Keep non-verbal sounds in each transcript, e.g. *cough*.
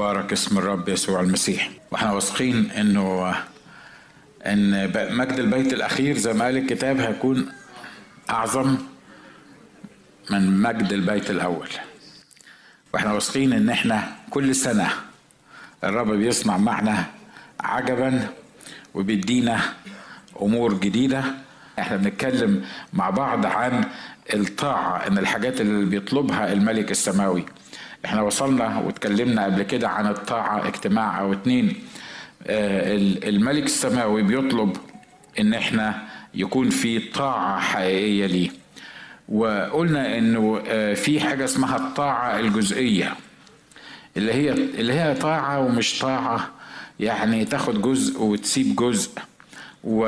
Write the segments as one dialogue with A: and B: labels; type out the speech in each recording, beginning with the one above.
A: بارك اسم الرب يسوع المسيح. وإحنا واثقين إنه إن مجد البيت الأخير زي ما قال الكتاب هيكون أعظم من مجد البيت الأول. وإحنا واثقين إن إحنا كل سنة الرب بيصنع معنا عجبا وبيدينا أمور جديدة. إحنا بنتكلم مع بعض عن الطاعة إن الحاجات اللي بيطلبها الملك السماوي. إحنا وصلنا واتكلمنا قبل كده عن الطاعة اجتماع أو اتنين. الملك السماوي بيطلب إن إحنا يكون في طاعة حقيقية ليه. وقلنا إنه في حاجة اسمها الطاعة الجزئية اللي هي اللي هي طاعة ومش طاعة. يعني تاخد جزء وتسيب جزء. و...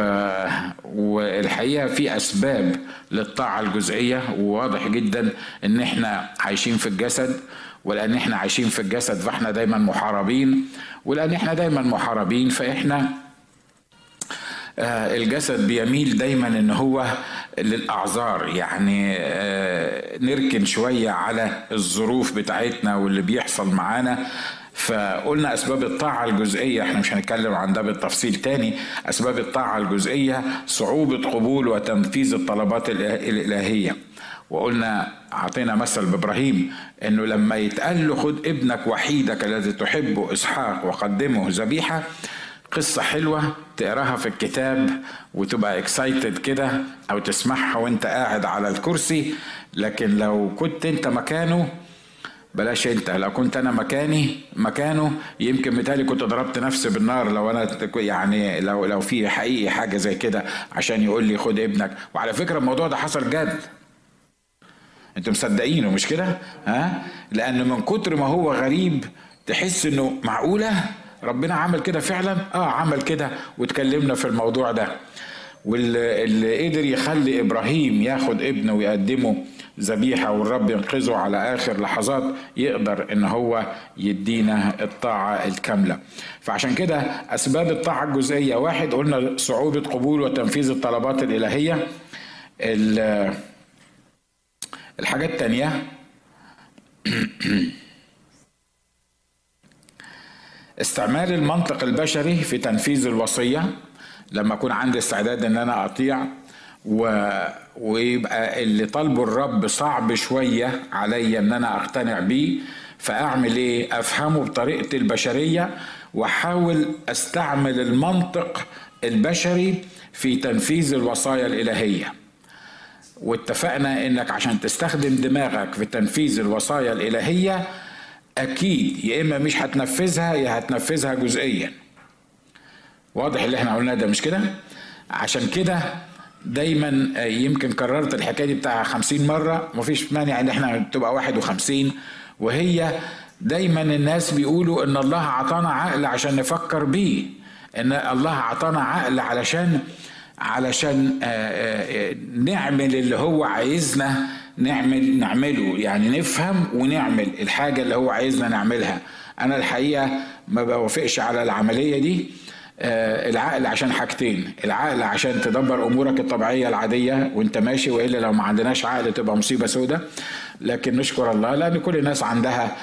A: والحقيقة في أسباب للطاعة الجزئية وواضح جدا إن إحنا عايشين في الجسد ولأن إحنا عايشين في الجسد فإحنا دايما محاربين. ولأن إحنا دايما محاربين فإحنا الجسد بيميل دايما إن هو للأعذار. يعني نركن شوية على الظروف بتاعتنا واللي بيحصل معانا. فقلنا أسباب الطاعة الجزئية إحنا مش هنتكلم عن ده بالتفصيل تاني. أسباب الطاعة الجزئية صعوبة قبول وتنفيذ الطلبات الإلهية. وقلنا أعطينا مثل بإبراهيم إنه لما يتقال له خد ابنك وحيدك الذي تحبه إسحاق وقدمه ذبيحة قصة حلوة تقراها في الكتاب وتبقى اكسايتد كده أو تسمعها وأنت قاعد على الكرسي. لكن لو كنت أنت مكانه بلاش أنت لو كنت أنا مكاني مكانه يمكن متهيألي كنت ضربت نفسي بالنار لو أنا يعني لو لو في حقيقي حاجة زي كده عشان يقول لي خد ابنك. وعلى فكرة الموضوع ده حصل جد. أنتوا مصدقينه مش كده؟ ها؟ لأن من كتر ما هو غريب تحس إنه معقولة؟ ربنا عمل كده فعلا؟ آه عمل كده واتكلمنا في الموضوع ده. واللي قدر يخلي إبراهيم ياخد ابنه ويقدمه ذبيحة والرب ينقذه على آخر لحظات يقدر إن هو يدينا الطاعة الكاملة. فعشان كده أسباب الطاعة الجزئية. واحد قلنا صعوبة قبول وتنفيذ الطلبات الإلهية. الحاجة التانية. *clears throat* استعمال المنطق البشري في تنفيذ الوصية. لما أكون عندي استعداد إن أنا أطيع و... ويبقى اللي طالبه الرب صعب شوية عليا إن أنا أقتنع بيه فأعمل إيه؟ أفهمه بطريقتي البشرية وأحاول أستعمل المنطق البشري في تنفيذ الوصايا الإلهية. واتفقنا إنك عشان تستخدم دماغك في تنفيذ الوصايا الإلهية أكيد يا إما مش هتنفذها يا هتنفذها جزئيا. واضح اللي إحنا قلناه ده مش كده؟ عشان كده دايما يمكن كررت الحكاية دي بتاع خمسين مرة مفيش مانع إن إحنا تبقى واحد وخمسين. وهي دايما الناس بيقولوا إن الله عطانا عقل عشان نفكر بيه. إن الله عطانا عقل علشان علشان نعمل اللي هو عايزنا نعمل نعمله. يعني نفهم ونعمل الحاجة اللي هو عايزنا نعملها. أنا الحقيقة ما بوافقش على العملية دي. العقل عشان حاجتين. العقل عشان تدبر أمورك الطبيعية العادية وأنت ماشي وإلا لو ما عندناش عقل تبقى مصيبة سودة. لكن نشكر الله لأن كل الناس عندها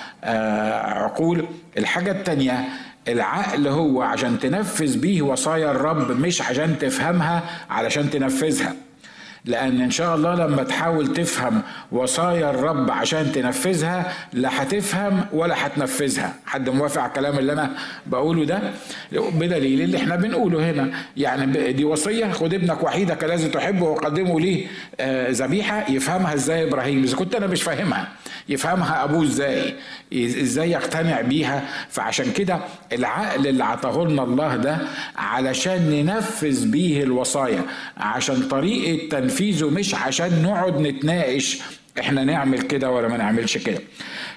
A: عقول. الحاجة التانية العقل هو عشان تنفذ بيه وصايا الرب مش عشان تفهمها علشان تنفذها. لأن إن شاء الله لما تحاول تفهم وصايا الرب عشان تنفذها لا هتفهم ولا هتنفذها. حد موافق على الكلام اللي أنا بقوله ده؟ بدليل اللي إحنا بنقوله هنا. يعني دي وصية خد ابنك وحيدك الذي تحبه وقدمه ليه ذبيحة يفهمها إزاي إبراهيم؟ إذا كنت أنا مش فاهمها. يفهمها أبوه إزاي إزاي يقتنع بيها. فعشان كده العقل اللي عطاه لنا الله ده علشان ننفذ بيه الوصايا عشان طريقة تنفيذه مش عشان نقعد نتناقش إحنا نعمل كده ولا ما نعملش كده.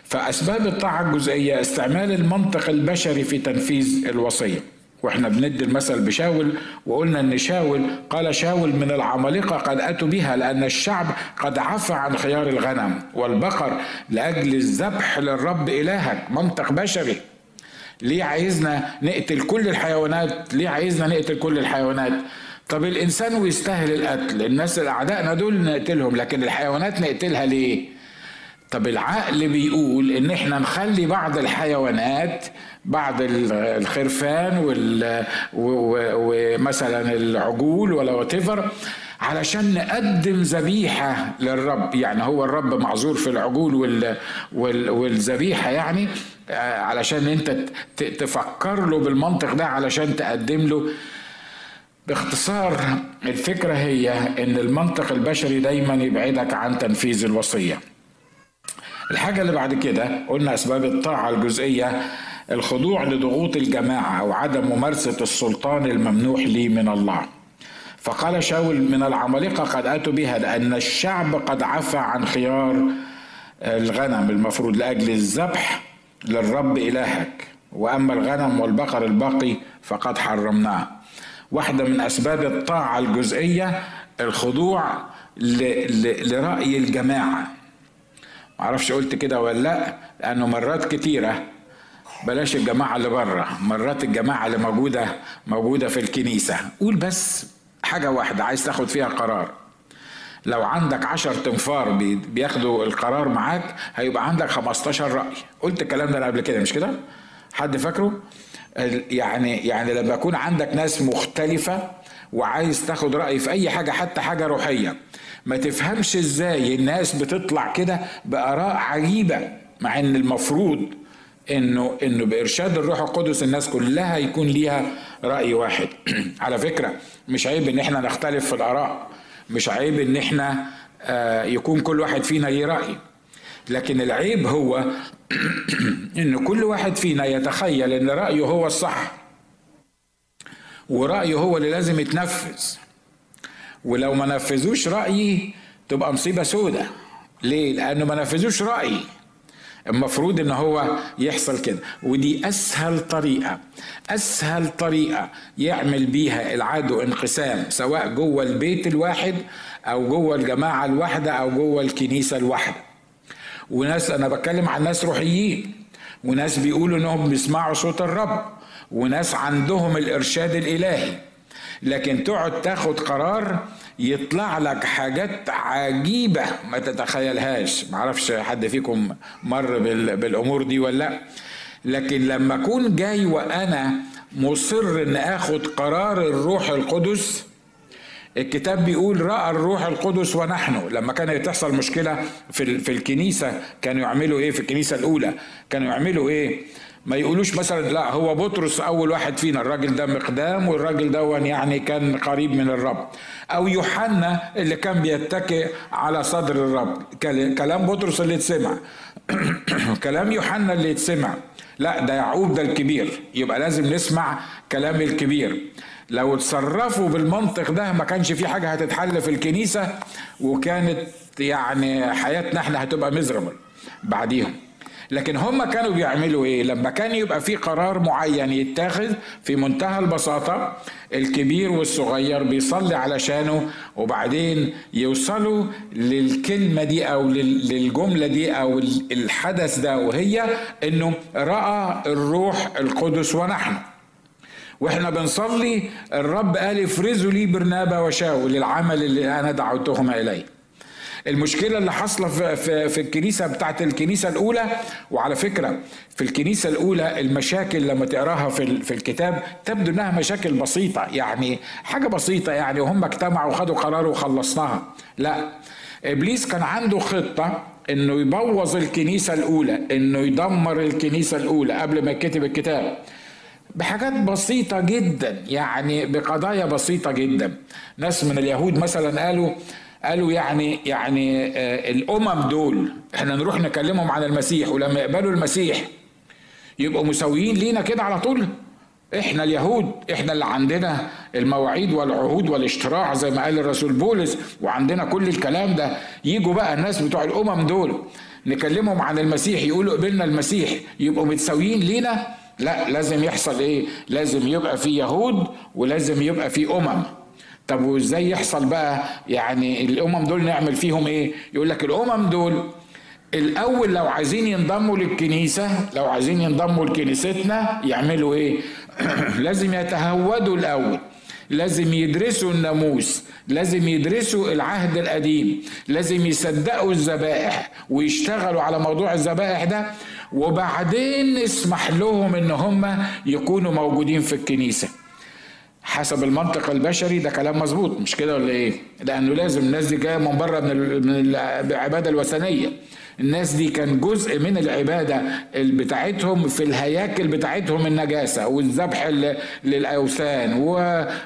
A: فأسباب الطاعة الجزئية استعمال المنطق البشري في تنفيذ الوصية. وإحنا بندي المثل بشاول وقلنا إن شاول قال شاول من العمالقة قد أتوا بها لأن الشعب قد عفى عن خيار الغنم والبقر لأجل الذبح للرب إلهك منطق بشري. ليه عايزنا نقتل كل الحيوانات؟ ليه عايزنا نقتل كل الحيوانات؟ طب الإنسان ويستاهل القتل الناس الأعدائنا دول نقتلهم لكن الحيوانات نقتلها ليه؟ طب العقل بيقول إن إحنا نخلي بعض الحيوانات بعض الخرفان ومثلا العجول ولا واتيفر علشان نقدم ذبيحة للرب. يعني هو الرب معذور في العجول والذبيحة يعني آه، علشان انت تفكر له بالمنطق ده علشان تقدم له. باختصار الفكرة هي إن المنطق البشري دايما يبعدك عن تنفيذ الوصية. الحاجة اللي بعد كده قلنا أسباب الطاعة الجزئية. الخضوع لضغوط الجماعة أو عدم ممارسة السلطان الممنوح لي من الله. فقال شاول من العمالقة قد أتوا بها لأن الشعب قد عفى عن خيار الغنم المفروض لأجل الذبح للرب إلهك. وأما الغنم والبقر الباقي فقد حرمناه. واحدة من أسباب الطاعة الجزئية الخضوع لرأي الجماعة. معرفش قلت كده ولا لأ؟ لأنه مرات كتيرة بلاش الجماعة اللي بره مرات الجماعة اللي موجودة موجودة في الكنيسة. قول بس حاجة واحدة عايز تاخد فيها قرار. لو عندك عشر تنفار بياخدوا القرار معاك هيبقى عندك 15 رأي. قلت الكلام ده قبل كده مش كده؟ حد فاكره؟ يعني يعني لما يكون عندك ناس مختلفة وعايز تاخد رأي في أي حاجة حتى حاجة روحية. ما تفهمش إزاي الناس بتطلع كده بآراء عجيبة مع إن المفروض إنه إنه بإرشاد الروح القدس الناس كلها يكون ليها رأي واحد. *clears throat* على فكرة مش عيب إن إحنا نختلف في الآراء. مش عيب إن إحنا آه يكون كل واحد فينا ليه رأي. لكن العيب هو *clears throat* إن كل واحد فينا يتخيل إن رأيه هو الصح. ورأيه هو اللي لازم يتنفذ. ولو ما نفذوش رأيي تبقى مصيبة سودة. ليه؟ لأنه ما نفذوش رأيي. المفروض إن هو يحصل كده. ودي أسهل طريقة أسهل طريقة يعمل بيها العدو انقسام سواء جوه البيت الواحد أو جوه الجماعة الواحدة أو جوه الكنيسة الواحدة. وناس أنا بتكلم عن ناس روحيين وناس بيقولوا إنهم بيسمعوا صوت الرب وناس عندهم الإرشاد الإلهي. لكن تقعد تاخد قرار يطلع لك حاجات عجيبة ما تتخيلهاش. معرفش حد فيكم مر بالأمور دي ولا لأ. لكن لما أكون جاي وأنا مصر أن أخد قرار الروح القدس الكتاب بيقول رأى الروح القدس ونحن. لما كانت تحصل مشكلة في في الكنيسة كانوا يعملوا إيه؟ في الكنيسة الأولى. كانوا يعملوا إيه؟ ما يقولوش مثلا لا هو بطرس أول واحد فينا الراجل ده مقدام والراجل ده يعني كان قريب من الرب. أو يوحنا اللي كان بيتكئ على صدر الرب. كلام بطرس اللي اتسمع *clears throat* كلام يوحنا اللي اتسمع لا ده يعقوب ده الكبير. يبقى لازم نسمع كلام الكبير. لو اتصرفوا بالمنطق ده ما كانش في حاجة هتتحل في الكنيسة وكانت يعني حياتنا إحنا هتبقى مزربل بعديهم. لكن هم كانوا بيعملوا إيه؟ لما كان يبقى في قرار معين يتاخذ في منتهى البساطة الكبير والصغير بيصلي علشانه وبعدين يوصلوا للكلمة دي أو للجملة دي أو الحدث ده وهي إنه رأى الروح القدس ونحن. وإحنا بنصلي الرب قال افرزوا لي برنابا وشاول للعمل اللي أنا دعوتهما إليه. المشكلة اللي حاصلة في, في, في الكنيسة بتاعت الكنيسة الأولى وعلى فكرة في الكنيسة الأولى المشاكل لما تقراها في, في الكتاب تبدو إنها مشاكل بسيطة يعني حاجة بسيطة يعني وهم اجتمعوا وخدوا قرار وخلصناها. لا إبليس كان عنده خطة إنه يبوظ الكنيسة الأولى إنه يدمر الكنيسة الأولى قبل ما يكتب الكتاب. بحاجات بسيطة جدا يعني بقضايا بسيطة جدا. ناس من اليهود مثلا قالوا قالوا يعني يعني آه، الأمم دول إحنا نروح نكلمهم عن المسيح ولما يقبلوا المسيح يبقوا مساويين لينا كده على طول. إحنا اليهود إحنا اللي عندنا المواعيد والعهود والاشتراع زي ما قال الرسول بولس وعندنا كل الكلام ده. يجوا بقى الناس بتوع الأمم دول نكلمهم عن المسيح يقولوا قبلنا المسيح يبقوا متساويين لينا؟ لا لازم يحصل إيه؟ لازم يبقى في يهود ولازم يبقى في أمم. طب وازاي يحصل بقى؟ يعني الامم دول نعمل فيهم إيه؟ يقول لك الامم دول الأول لو عايزين ينضموا للكنيسة لو عايزين ينضموا لكنيستنا يعملوا إيه؟ *clears throat* لازم يتهودوا الأول لازم يدرسوا الناموس لازم يدرسوا العهد القديم لازم يصدقوا الذبائح ويشتغلوا على موضوع الذبائح ده وبعدين نسمح لهم إن هم يكونوا موجودين في الكنيسة. حسب المنطق البشري ده كلام مظبوط مش كده ولا إيه؟ لأنه لازم الناس دي جاية من بره من العباده الوثنية. الناس دي كان جزء من العبادة بتاعتهم في الهياكل بتاعتهم النجاسة والذبح للأوثان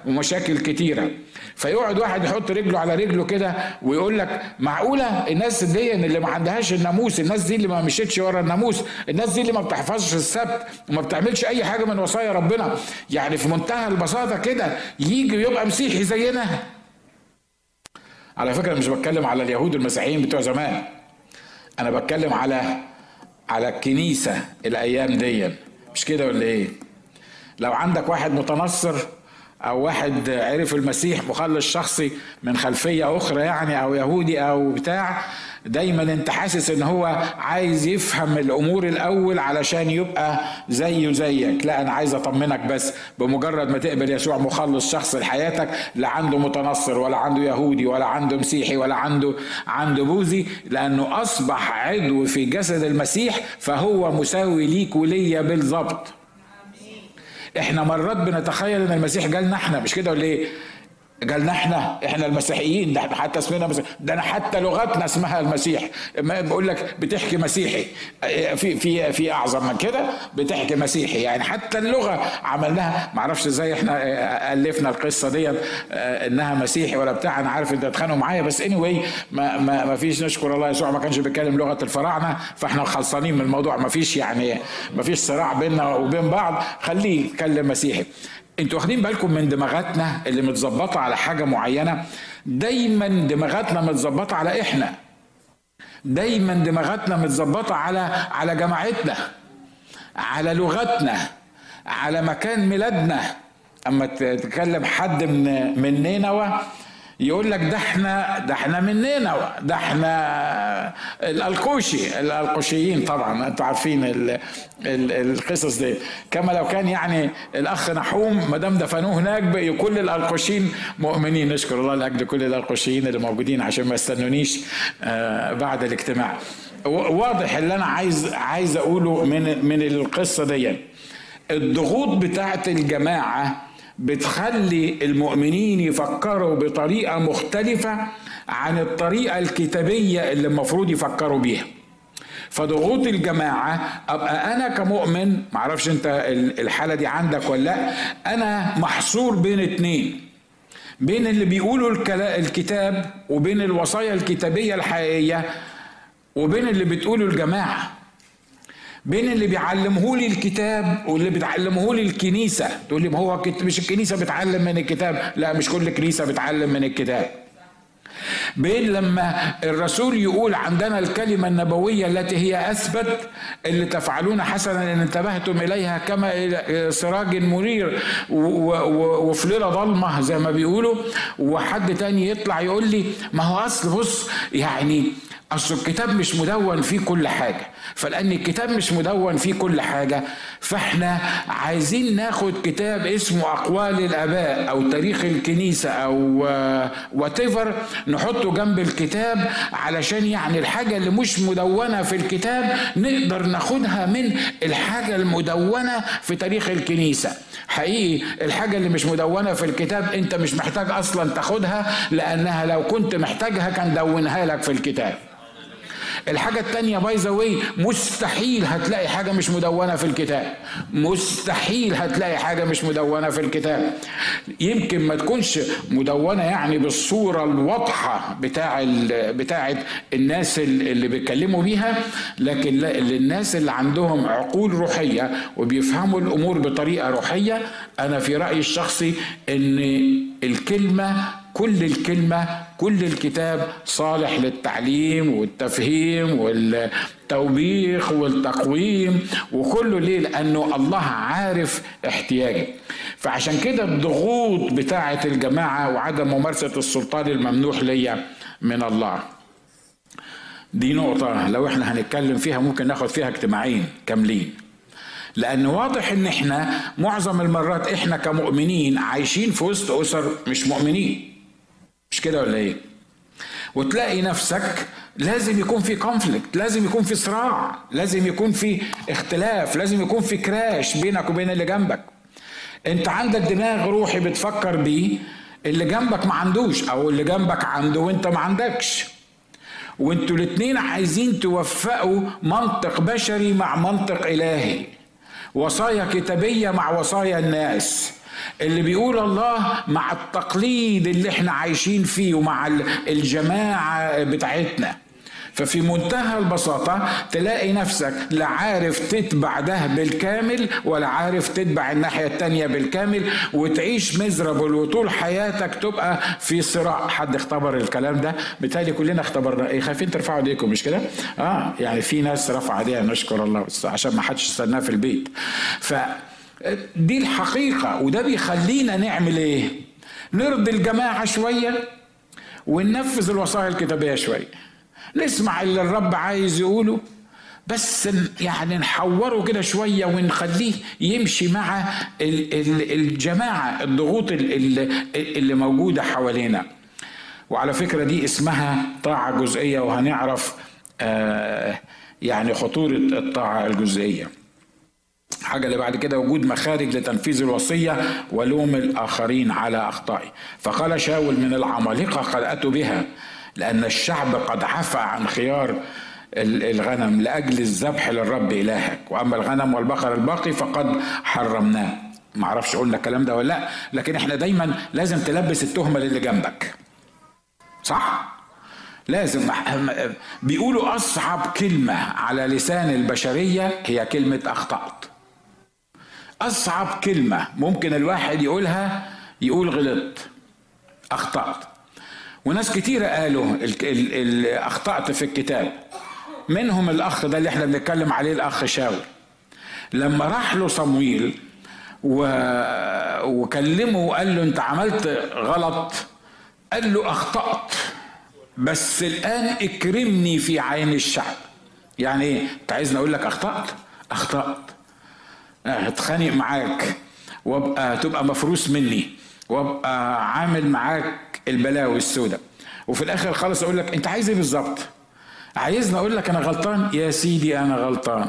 A: ومشاكل كتيرة. فيقعد واحد يحط رجله على رجله كده ويقول لك معقولة الناس دي اللي ما عندهاش الناموس الناس دي اللي ما مشيتش ورا الناموس الناس دي اللي ما بتحفظش السبت وما بتعملش أي حاجة من وصايا ربنا. يعني في منتهى البساطة كده يجي ويبقى مسيحي زينا. على فكرة مش بتكلم على اليهود المسيحيين بتوع زمان. أنا بتكلم على على الكنيسة الأيام دي مش كده ولا إيه؟ لو عندك واحد متنصر أو واحد عرف المسيح مخلص شخصي من خلفية أخرى يعني أو يهودي أو بتاع دايما أنت حاسس إن هو عايز يفهم الأمور الأول علشان يبقى زيه زيك. لا أنا عايز أطمنك بس بمجرد ما تقبل يسوع مخلص شخص لحياتك لا عنده متنصر ولا عنده يهودي ولا عنده مسيحي ولا عنده عنده بوذي لأنه أصبح عضو في جسد المسيح فهو مساوي ليك وليا بالظبط إحنا مرات بنتخيل ان المسيح جالنا إحنا مش كده ولا إيه؟ قالنا إحنا إحنا المسيحيين ده إحنا حتى اسمنا مسيح. ده أنا حتى لغتنا اسمها المسيح. بقول لك بتحكي مسيحي. في في في أعظم من كده بتحكي مسيحي. يعني حتى اللغة عملناها. ما أعرفش إزاي إحنا ألفنا القصة ديت إنها مسيحي ولا بتاع. أنا عارف إنت اتخانقوا معايا. بس اني anyway ما, ما ما فيش نشكر الله يسوع. ما كانش بيتكلم لغة الفراعنة. فإحنا خلصانين من الموضوع. ما فيش يعني ما فيش صراع بيننا وبين بعض. خليه يتكلم مسيحي. أنتوا واخدين بالكم من دماغاتنا اللي متظبطة على حاجة معينة؟ دايما دماغاتنا متظبطة على إحنا. دايما دماغاتنا متظبطة على على جماعتنا على لغتنا على مكان ميلادنا. أما تكلم حد من من نينوى يقول لك ده إحنا ده إحنا من نينوى ده إحنا الألقوشي الألقوشيين طبعا أنتوا عارفين ال ال القصص دي. كما لو كان يعني الأخ نحوم ما دام دفنوه هناك كل الألقوشيين مؤمنين. نشكر الله لأجل كل الألقوشيين اللي موجودين عشان ما يستنونيش بعد الاجتماع. واضح اللي أنا عايز عايز أقوله من من القصة دي الضغوط بتاعت الجماعة بتخلي المؤمنين يفكروا بطريقة مختلفة عن الطريقة الكتابية اللي المفروض يفكروا بيها. فضغوط الجماعة أبقى أنا كمؤمن معرفش أنت الحالة دي عندك ولا لأ أنا محصور بين اتنين. بين اللي بيقولوا الكتاب وبين الوصايا الكتابية الحقيقية وبين اللي بتقوله الجماعة. بين اللي بيعلمه لي الكتاب واللي بتعلمه لي الكنيسة. تقول لي ما هو مش الكنيسة بتعلم من الكتاب. لا مش كل كنيسة بتعلم من الكتاب. بين لما الرسول يقول عندنا الكلمة النبوية التي هي أثبت اللي تفعلون حسنا إن انتبهتم إليها كما سراج منير وفي ليلة ضلمة زي ما بيقولوا. وحد تاني يطلع يقول لي ما هو أصل بص يعني أصل الكتاب مش مدون فيه كل حاجة. فلأن الكتاب مش مدون فيه كل حاجة فإحنا عايزين ناخد كتاب اسمه أقوال الآباء أو تاريخ الكنيسة أو وات نحطه جنب الكتاب علشان يعني الحاجة اللي مش مدونة في الكتاب نقدر ناخدها من الحاجة المدونة في تاريخ الكنيسة. حقيقي الحاجة اللي مش مدونة في الكتاب أنت مش محتاج أصلا تاخدها لأنها لو كنت محتاجها كان دونها لك في الكتاب. الحاجة التانية by the way مستحيل هتلاقي حاجة مش مدونة في الكتاب. مستحيل هتلاقي حاجة مش مدونة في الكتاب. يمكن ما تكونش مدونة يعني بالصورة الواضحة بتاع بتاعة الناس اللي بيتكلموا بيها لكن للناس اللي عندهم عقول روحية وبيفهموا الأمور بطريقة روحية أنا في رأيي الشخصي إن الكلمة كل الكلمة كل الكتاب صالح للتعليم والتفهيم والتوبيخ والتقويم وكله ليه؟ لأنه الله عارف احتياجي فعشان كده الضغوط بتاعة الجماعة وعدم ممارسة السلطان الممنوح ليا من الله. دي نقطة لو إحنا هنتكلم فيها ممكن ناخد فيها اجتماعين كاملين. لأن واضح إن إحنا معظم المرات إحنا كمؤمنين عايشين في وسط أسر مش مؤمنين. مش كده ولا إيه؟ وتلاقي نفسك لازم يكون في كونفليكت لازم يكون في صراع لازم يكون في اختلاف لازم يكون في كراش بينك وبين اللي جنبك. أنت عندك دماغ روحي بتفكر بيه اللي جنبك ما عندوش أو اللي جنبك عنده وأنت ما عندكش. وأنتوا الاتنين عايزين توفقوا منطق بشري مع منطق إلهي. وصايا كتابية مع وصايا الناس. اللي بيقول الله مع التقليد اللي إحنا عايشين فيه ومع الجماعة بتاعتنا. ففي منتهى البساطة تلاقي نفسك لا عارف تتبع ده بالكامل ولا عارف تتبع الناحية التانية بالكامل وتعيش مزربل وطول حياتك تبقى في صراع. حد اختبر الكلام ده؟ بالتالي كلنا اختبرنا. إيه خايفين ترفعوا ايديكم مش كده؟ آه يعني في ناس رفع ايديها نشكر الله عشان ما حدش استناه في البيت. ف دي الحقيقة وده بيخلينا نعمل إيه؟ نرضي الجماعة شوية وننفذ الوصايا الكتابية شوية. نسمع اللي الرب عايز يقوله بس يعني نحوره كده شوية ونخليه يمشي مع الجماعة الضغوط اللي موجودة حوالينا. وعلى فكرة دي اسمها طاعة جزئية وهنعرف آه يعني خطورة الطاعة الجزئية. حاجة اللي بعد كده وجود مخارج لتنفيذ الوصية ولوم الآخرين على أخطائه. فقال شاول من العمالقة قد أتوا بها لأن الشعب قد عفى عن خيار الغنم لأجل الذبح للرب إلهك. وأما الغنم والبقر الباقي فقد حرمناه. ما أعرفش قلنا الكلام ده ولا لأ لكن إحنا دايما لازم تلبس التهمة للي جنبك. صح؟ لازم. بيقولوا أصعب كلمة على لسان البشرية هي كلمة أخطأت. أصعب كلمة ممكن الواحد يقولها يقول غلط أخطأت. وناس كتيرة قالوا ال ال ال أخطأت في الكتاب. منهم الأخ ده اللي إحنا بنتكلم عليه الأخ شاول. لما راح له صمويل و... وكلمه وقال له أنت عملت غلط قال له أخطأت. بس الآن اكرمني في عين الشعب. يعني إيه؟ أنت عايزني أقول لك أخطأت؟ أخطأت. هتخانق معاك وابقى تبقى مفروس مني وابقى عامل معاك البلاوي السوداء. وفي الآخر خالص أقول لك أنت عايز إيه بالظبط؟ عايزني أقول لك أنا غلطان؟ يا سيدي أنا غلطان.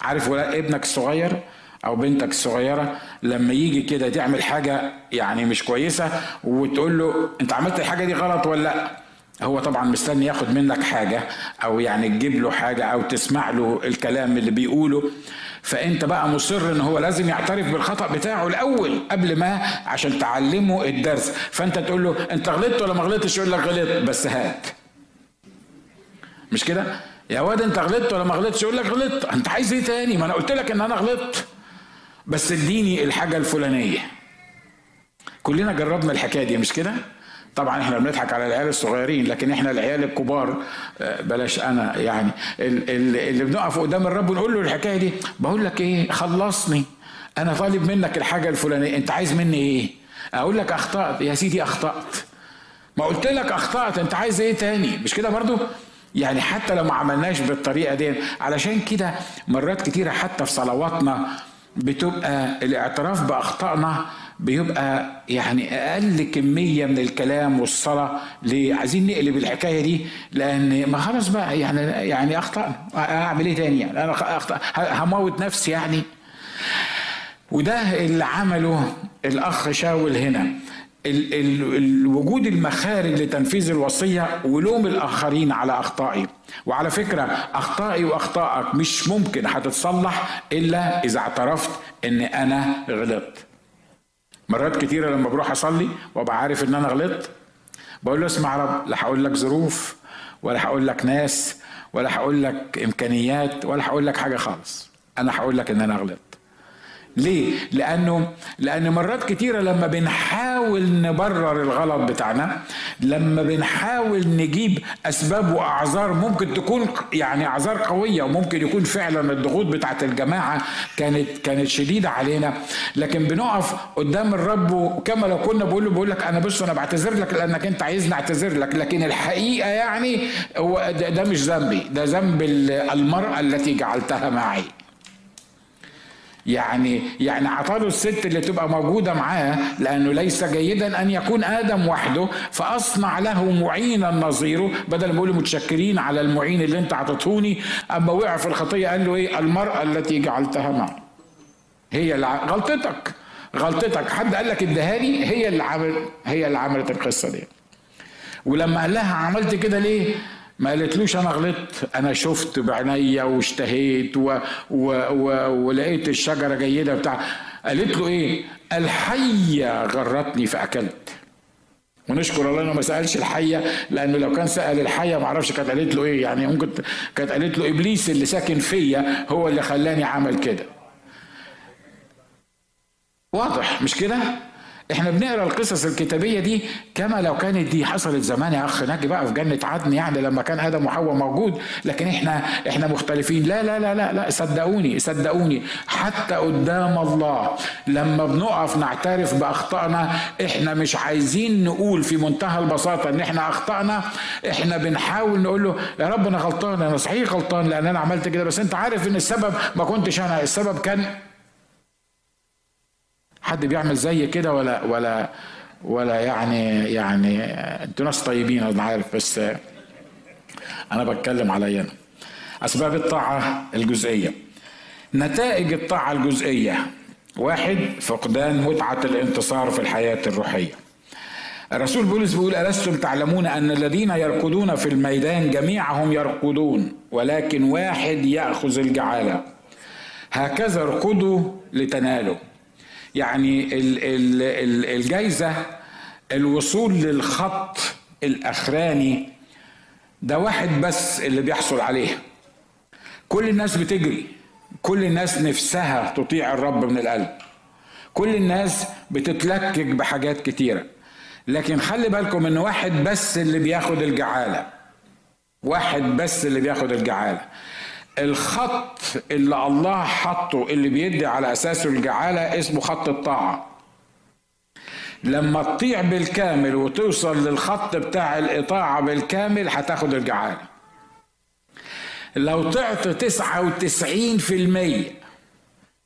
A: عارف ولا ابنك الصغير أو بنتك الصغيره لما يجي كده تعمل حاجة يعني مش كويسة وتقول له أنت عملت الحاجة دي غلط ولا لأ؟ هو طبعا مستني ياخد منك حاجة أو يعني تجيب له حاجة أو تسمع له الكلام اللي بيقوله. فانت بقى مصر ان هو لازم يعترف بالخطأ بتاعه الأول قبل ما عشان تعلمه الدرس. فانت تقول له انت غلطت ولا ما غلطتش؟ يقول لك غلطت بس هات. مش كده؟ يا واد انت غلطت ولا ما غلطتش؟ يقول لك غلطت. انت عايز إيه تاني؟ ما أنا قلت لك ان أنا غلطت. بس اديني الحاجة الفلانية. كلنا جربنا الحكاية دي مش كده؟ طبعا إحنا بنضحك على العيال الصغيرين لكن إحنا العيال الكبار بلاش أنا يعني اللي بنقف قدام الرب ونقول له الحكاية دي بقول لك إيه خلصني. أنا طالب منك الحاجة الفلانية أنت عايز مني إيه؟ أقول لك أخطأت يا سيدي أخطأت. ما قلت لك أخطأت أنت عايز إيه تاني؟ مش كده برضو؟ يعني حتى لو ما عملناش بالطريقة دي علشان كده مرات كتيرة حتى في صلواتنا بتبقى الاعتراف بأخطائنا بيبقى يعني أقل كمية من الكلام والصلاة ليه؟ عايزين نقلب الحكاية دي لأن ما خلاص بقى يعني يعني اخطا أعمل إيه تاني يعني؟ أنا أخطأ هموت نفسي يعني. وده اللي عمله الأخ شاول هنا. ال ال الوجود المخارج لتنفيذ الوصية ولوم الآخرين على أخطائي. وعلى فكرة أخطائي وأخطائك مش ممكن هتتصلح إلا إذا اعترفت إن أنا غلطت. مرات كتيرة لما بروح أصلي وأبقى عارف إن أنا غلطت بقول له اسمع يا رب لا هقول لك ظروف ولا هقول لك ناس ولا هقول لك إمكانيات ولا هقول لك حاجة خالص. أنا هقول لك إن أنا غلطت. ليه؟ لأنه لأن مرات كتيرة لما بنحاول نبرر الغلط بتاعنا لما بنحاول نجيب أسباب وأعذار ممكن تكون يعني أعذار قوية وممكن يكون فعلا الضغوط بتاعت الجماعة كانت كانت شديدة علينا لكن بنقف قدام الرب وكما لو كنا بقول له بقول لك أنا بص أنا بعتذر لك لأنك أنت عايزني أعتذر لك لكن الحقيقة يعني هو ده, ده مش ذنبي ده ذنب المرأة التي جعلتها معي يعني يعني عطاله الست اللي تبقى موجودة معاه لأنه ليس جيدا أن يكون آدم وحده فأصنع له معينا نظيره بدل ما يقول متشكرين على المعين اللي أنت عطيتهوني أما وقع في الخطية قال له إيه؟ المرأة التي جعلتها معه هي اللي غلطتك. غلطتك. حد قال لك ادهاني هي اللي عمل هي اللي عملت القصة دي. ولما قال لها عملت كده ليه؟ ما قالتلوش أنا غلطت أنا شفت بعينيا واشتهيت و... و... و... ولقيت الشجرة جيدة بتاع. قالت له إيه؟ الحية غرتني فاكلت ونشكر الله إنه ما سألش الحية لأنه لو كان سأل الحية ما أعرفش كانت قالت له إيه. يعني ممكن كانت قالت له إبليس اللي ساكن فيا هو اللي خلاني عمل كده. واضح؟ مش كده؟ إحنا بنقرأ القصص الكتابية دي كما لو كانت دي حصلت زمان يا أخ ناجي بقى في جنة عدن يعني لما كان آدم وحواء موجود لكن إحنا إحنا مختلفين. لا لا لا لا لا صدقوني صدقوني. حتى قدام الله لما بنقف نعترف بأخطائنا إحنا مش عايزين نقول في منتهى البساطة إن إحنا أخطأنا. إحنا بنحاول نقول له يا رب أنا غلطان أنا صحيح غلطان لأن أنا عملت كده بس أنت عارف إن السبب ما كنتش أنا السبب كان حد بيعمل زي كده ولا ولا ولا يعني يعني أنتوا ناس طيبين أنا عارف بس أنا بتكلم عليا أنا. أسباب الطاعة الجزئية. نتائج الطاعة الجزئية. واحد فقدان متعة الانتصار في الحياة الروحية. الرسول بولس بيقول ألستم تعلمون أن الذين يركضون في الميدان جميعهم يركضون ولكن واحد يأخذ الجعالة. هكذا اركضوا لتنالوا. يعني الجايزة الوصول للخط الأخراني ده واحد بس اللي بيحصل عليه كل الناس بتجري كل الناس نفسها تطيع الرب من القلب. كل الناس بتتلكك بحاجات كتيرة. لكن خلي بالكم إن واحد بس اللي بياخد الجعالة واحد بس اللي بياخد الجعالة. الخط اللي الله حطه اللي بيدي على أساسه الجعالة اسمه خط الطاعة. لما تطيع بالكامل وتوصل للخط بتاع الإطاعة بالكامل هتاخد الجعالة. لو طعت تسعة وتسعين في المية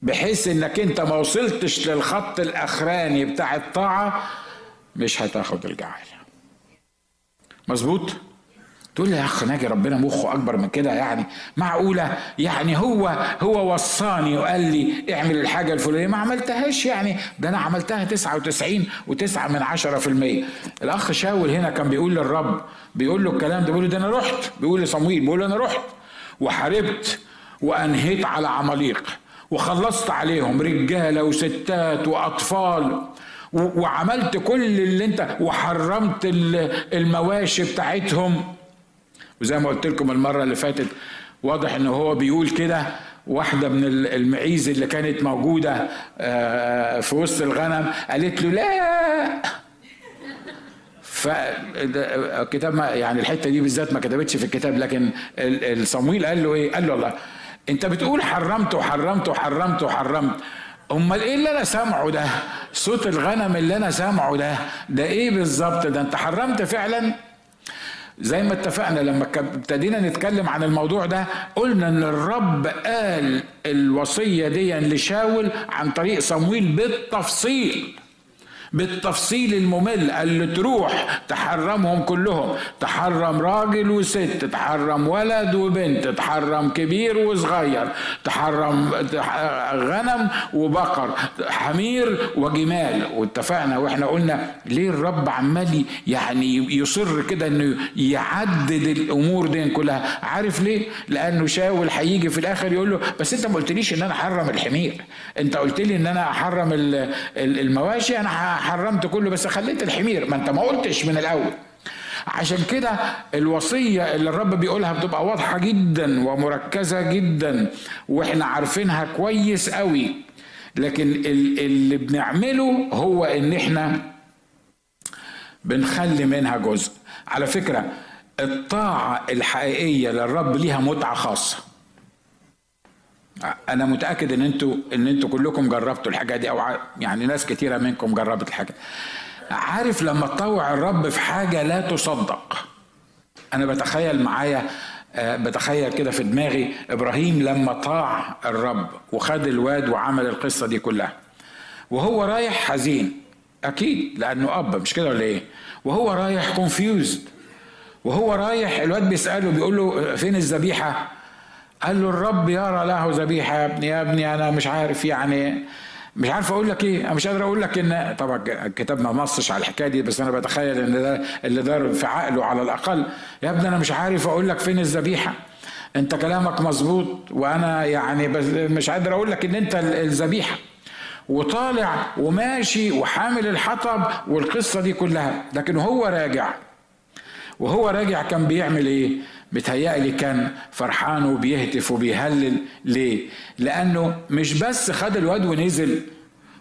A: بحيث إنك أنت ما وصلتش للخط الأخراني بتاع الطاعة مش هتاخد الجعالة. مظبوط؟ تقول لي يا أخ ناجي ربنا مخه أكبر من كده يعني؟ معقولة؟ يعني هو هو وصاني وقال لي اعمل الحاجة الفلانية. ما عملتهاش يعني. ده أنا عملتها 99 و9 من 10% الأخ شاول هنا كان بيقول للرب بيقول له الكلام ده بيقول له ده أنا رحت. بيقول لصمويل بيقول له أنا رحت وحاربت وأنهيت على عماليق وخلصت عليهم رجالة وستات وأطفال وعملت كل اللي أنت وحرمت المواشي بتاعتهم. وزي ما قلت لكم المرة اللي فاتت واضح إن هو بيقول كده واحدة من المعيز اللي كانت موجودة آه، في وسط الغنم قالت له لا فالكتاب ما يعني الحتة دي بالذات ما كتبتش في الكتاب لكن صمويل قال له إيه؟ قال له الله أنت بتقول حرمت وحرمت وحرمت وحرمت أمال إيه اللي أنا سامعه ده؟ صوت الغنم اللي أنا سامعه ده ده إيه بالظبط ده أنت حرمت فعلا؟ زي ما اتفقنا لما ابتدينا نتكلم عن الموضوع ده قلنا إن الرب قال الوصية دي لشاول عن طريق صمويل بالتفصيل. بالتفصيل الممل قال له تروح تحرمهم كلهم تحرم راجل وست تحرم ولد وبنت تحرم كبير وصغير تحرم غنم وبقر حمير وجمال. واتفقنا وإحنا قلنا ليه الرب عمال يعني يصر كده إنه يعدد الأمور دي كلها؟ عارف ليه؟ لأنه شاول هيجي في الآخر يقول له بس أنت ما قلتليش إن أنا أحرم الحمير أنت قلت لي إن أنا أحرم المواشي أنا حرمت كله بس خليت الحمير. ما انت ما قلتش من الأول. عشان كده الوصية اللي الرب بيقولها بتبقى واضحة جدا ومركزة جدا وإحنا عارفينها كويس قوي. لكن اللي بنعمله هو إن إحنا بنخلي منها جزء. على فكرة الطاعة الحقيقية للرب ليها متعة خاصة. أنا متأكد إن أنتوا إن أنتوا كلكم جربتوا الحاجة دي أو يعني ناس كتيرة منكم جربت الحاجة. عارف لما تطوع الرب في حاجة لا تصدق. أنا بتخيل معايا آه، بتخيل كده في دماغي إبراهيم لما طاع الرب وخد الواد وعمل القصة دي كلها. وهو رايح حزين. أكيد لأنه أب مش كده ولا إيه؟ وهو رايح confused وهو رايح الواد بيسأله بيقول له فين الذبيحة؟ قال له الرب يرى له ذبيحة يا ابني يا ابني أنا مش عارف يعني مش عارف أقول لك إيه أنا مش قادر أقول لك إن طبعا الكتاب ما نصش على الحكاية دي بس أنا بتخيل إن ده اللي دار في عقله على الأقل. يا ابني أنا مش عارف أقول لك فين الذبيحة أنت كلامك مظبوط وأنا يعني بس مش قادر أقول لك إن أنت الذبيحة. وطالع وماشي وحامل الحطب والقصة دي كلها لكن هو راجع. وهو راجع كان بيعمل إيه؟ بتهيألي كان فرحان وبيهتف وبيهلل. ليه؟ لأنه مش بس خد الواد ونزل.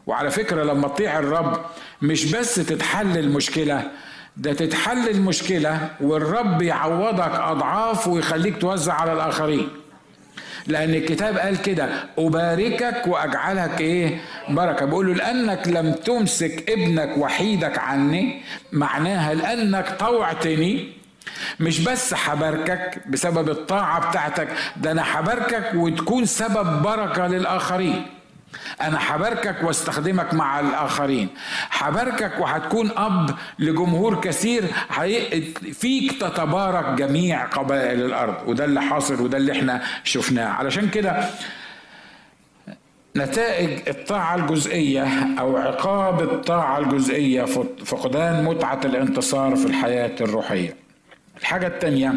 A: وعلى فكرة لما تطيع الرب مش بس تتحل المشكلة ده تتحل المشكلة والرب يعوضك أضعاف ويخليك توزع على الآخرين. لأن الكتاب قال كده أباركك وأجعلك إيه؟ بركة. بقول له لأنك لم تمسك ابنك وحيدك عني معناها لأنك طوعتني مش بس حباركك بسبب الطاعة بتاعتك ده أنا حباركك وتكون سبب بركة للآخرين. أنا حباركك واستخدمك مع الآخرين. حباركك وهتكون أب لجمهور كثير فيك تتبارك جميع قبائل الأرض. وده اللي حاصل وده اللي إحنا شفناه. علشان كده نتائج الطاعة الجزئية أو عقاب الطاعة الجزئية فقدان متعة الانتصار في الحياة الروحية. الحاجة التانية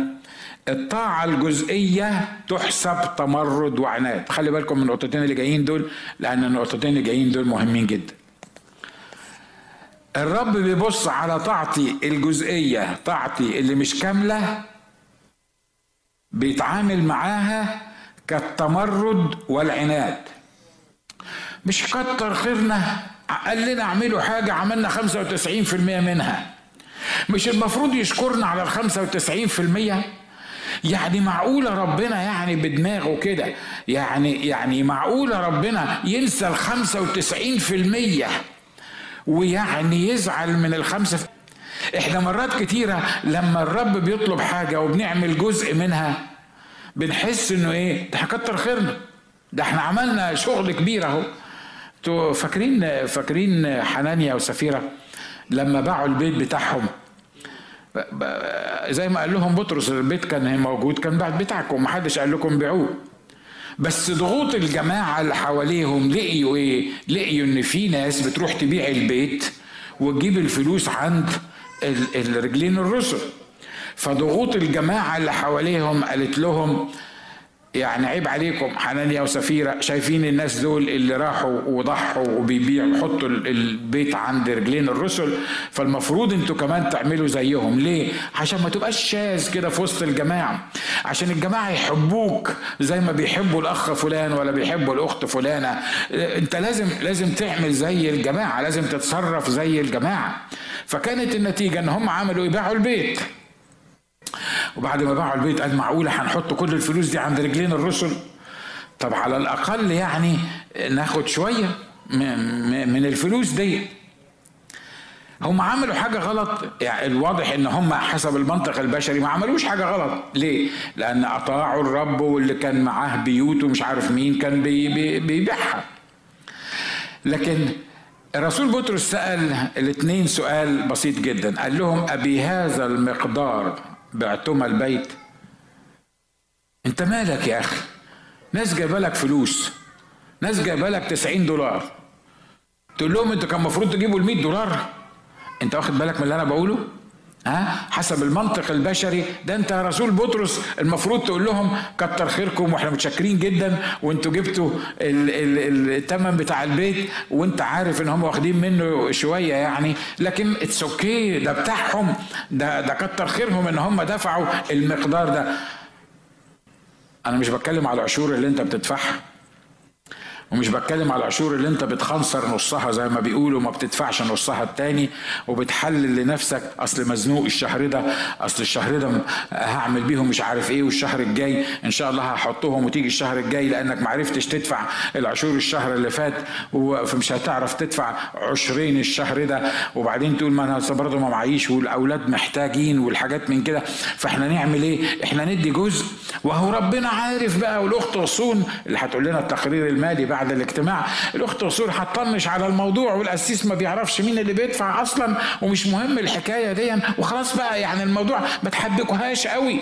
A: الطاعة الجزئية تحسب تمرد وعناد. خلي بالكم من النقطتين اللي جايين دول لأن النقطتين اللي جايين دول مهمين جدا. الرب بيبص على طاعتي الجزئية طاعتي اللي مش كاملة بيتعامل معاها كالتمرد والعناد. مش كتر خيرنا قال لنا اعملوا حاجة عملنا 95% منها. مش المفروض يشكرنا على ال 95% يعني معقولة ربنا يعني بدماغه كده؟ يعني يعني معقولة ربنا ينسى ال 95% ويعني يزعل من الخمسة إحنا مرات كتيرة لما الرب بيطلب حاجة وبنعمل جزء منها بنحس إنه إيه؟ ده كتر خيرنا. ده إحنا عملنا شغل كبير أهو. أنتوا فاكرين فاكرين حنانيا وسفيرة؟ لما باعوا البيت بتاعهم. زي ما قال لهم بطرس البيت كان موجود كان بعد بتاعكم محدش قال لكم بيعوه بس ضغوط الجماعة اللي حواليهم لقيوا إيه؟ لقيوا إن في ناس بتروح تبيع البيت وتجيب الفلوس عند الرجلين الرسل. فضغوط الجماعة اللي حواليهم قالت لهم يعني عيب عليكم حنانيا وسفيرة شايفين الناس دول اللي راحوا وضحوا وبيبيعوا يحطوا البيت عند رجلين الرسل فالمفروض أنتوا كمان تعملوا زيهم. ليه؟ عشان ما تبقاش شاذ كده في وسط الجماعة. عشان الجماعة يحبوك زي ما بيحبوا الأخ فلان ولا بيحبوا الأخت فلانة. انت لازم لازم تعمل زي الجماعة لازم تتصرف زي الجماعة. فكانت النتيجة إن هم عملوا يبيعوا البيت. وبعد ما باعوا البيت قال معقولة هنحط كل الفلوس دي عند رجلين الرسل؟ طب على الأقل يعني ناخد شوية من الفلوس دي. هم عملوا حاجة غلط. يعني الواضح إن هم حسب المنطق البشري ما عملوش حاجة غلط. ليه؟ لأن أطاعوا الرب واللي كان معاه بيوت ومش عارف مين كان بي بيبيعها. لكن الرسول بطرس سأل الاثنين سؤال بسيط جدا. قال لهم أبي هذا المقدار بعتما البيت. انت مالك يا أخي؟ ناس جايبة لك فلوس. ناس جايبة لك 90 دولار. تقول لهم أنتوا كان المفروض تجيبوا ال 100 دولار؟ انت واخد بالك من اللي أنا بقوله؟ ها؟ حسب المنطق البشري. ده انت يا رسول بطرس المفروض تقول لهم كتر خيركم وإحنا متشكرين جدا وانتوا جبتوا الثمن بتاع البيت وانت عارف ان هم واخدين منه شوية يعني. لكن it's okay ده بتاعهم ده ده كتر خيرهم ان هم دفعوا المقدار ده. أنا مش بتكلم على العشور اللي انت بتدفعها. ومش بتكلم على العشور اللي انت بتخنصر نصها زي ما بيقولوا ما بتدفعش نصها التاني وبتحلل لنفسك. أصل مزنوق الشهر ده أصل الشهر ده هعمل بيهم مش عارف إيه والشهر الجاي إن شاء الله هحطهم وتيجي الشهر الجاي لأنك ما عرفتش تدفع العشور الشهر اللي فات فمش هتعرف تدفع عشرين الشهر ده. وبعدين تقول ما أنا برضه ما معيش والأولاد محتاجين والحاجات من كده. فإحنا نعمل إيه؟ إحنا ندي جزء. وهو ربنا عارف بقى والأخت غصون اللي هتقول لنا التقرير المالي بعد الاجتماع الأخت غصون هتطنش على الموضوع والقسيس ما بيعرفش مين اللي بيدفع أصلا ومش مهم الحكاية دي وخلاص بقى يعني الموضوع ما تحبكوهاش قوي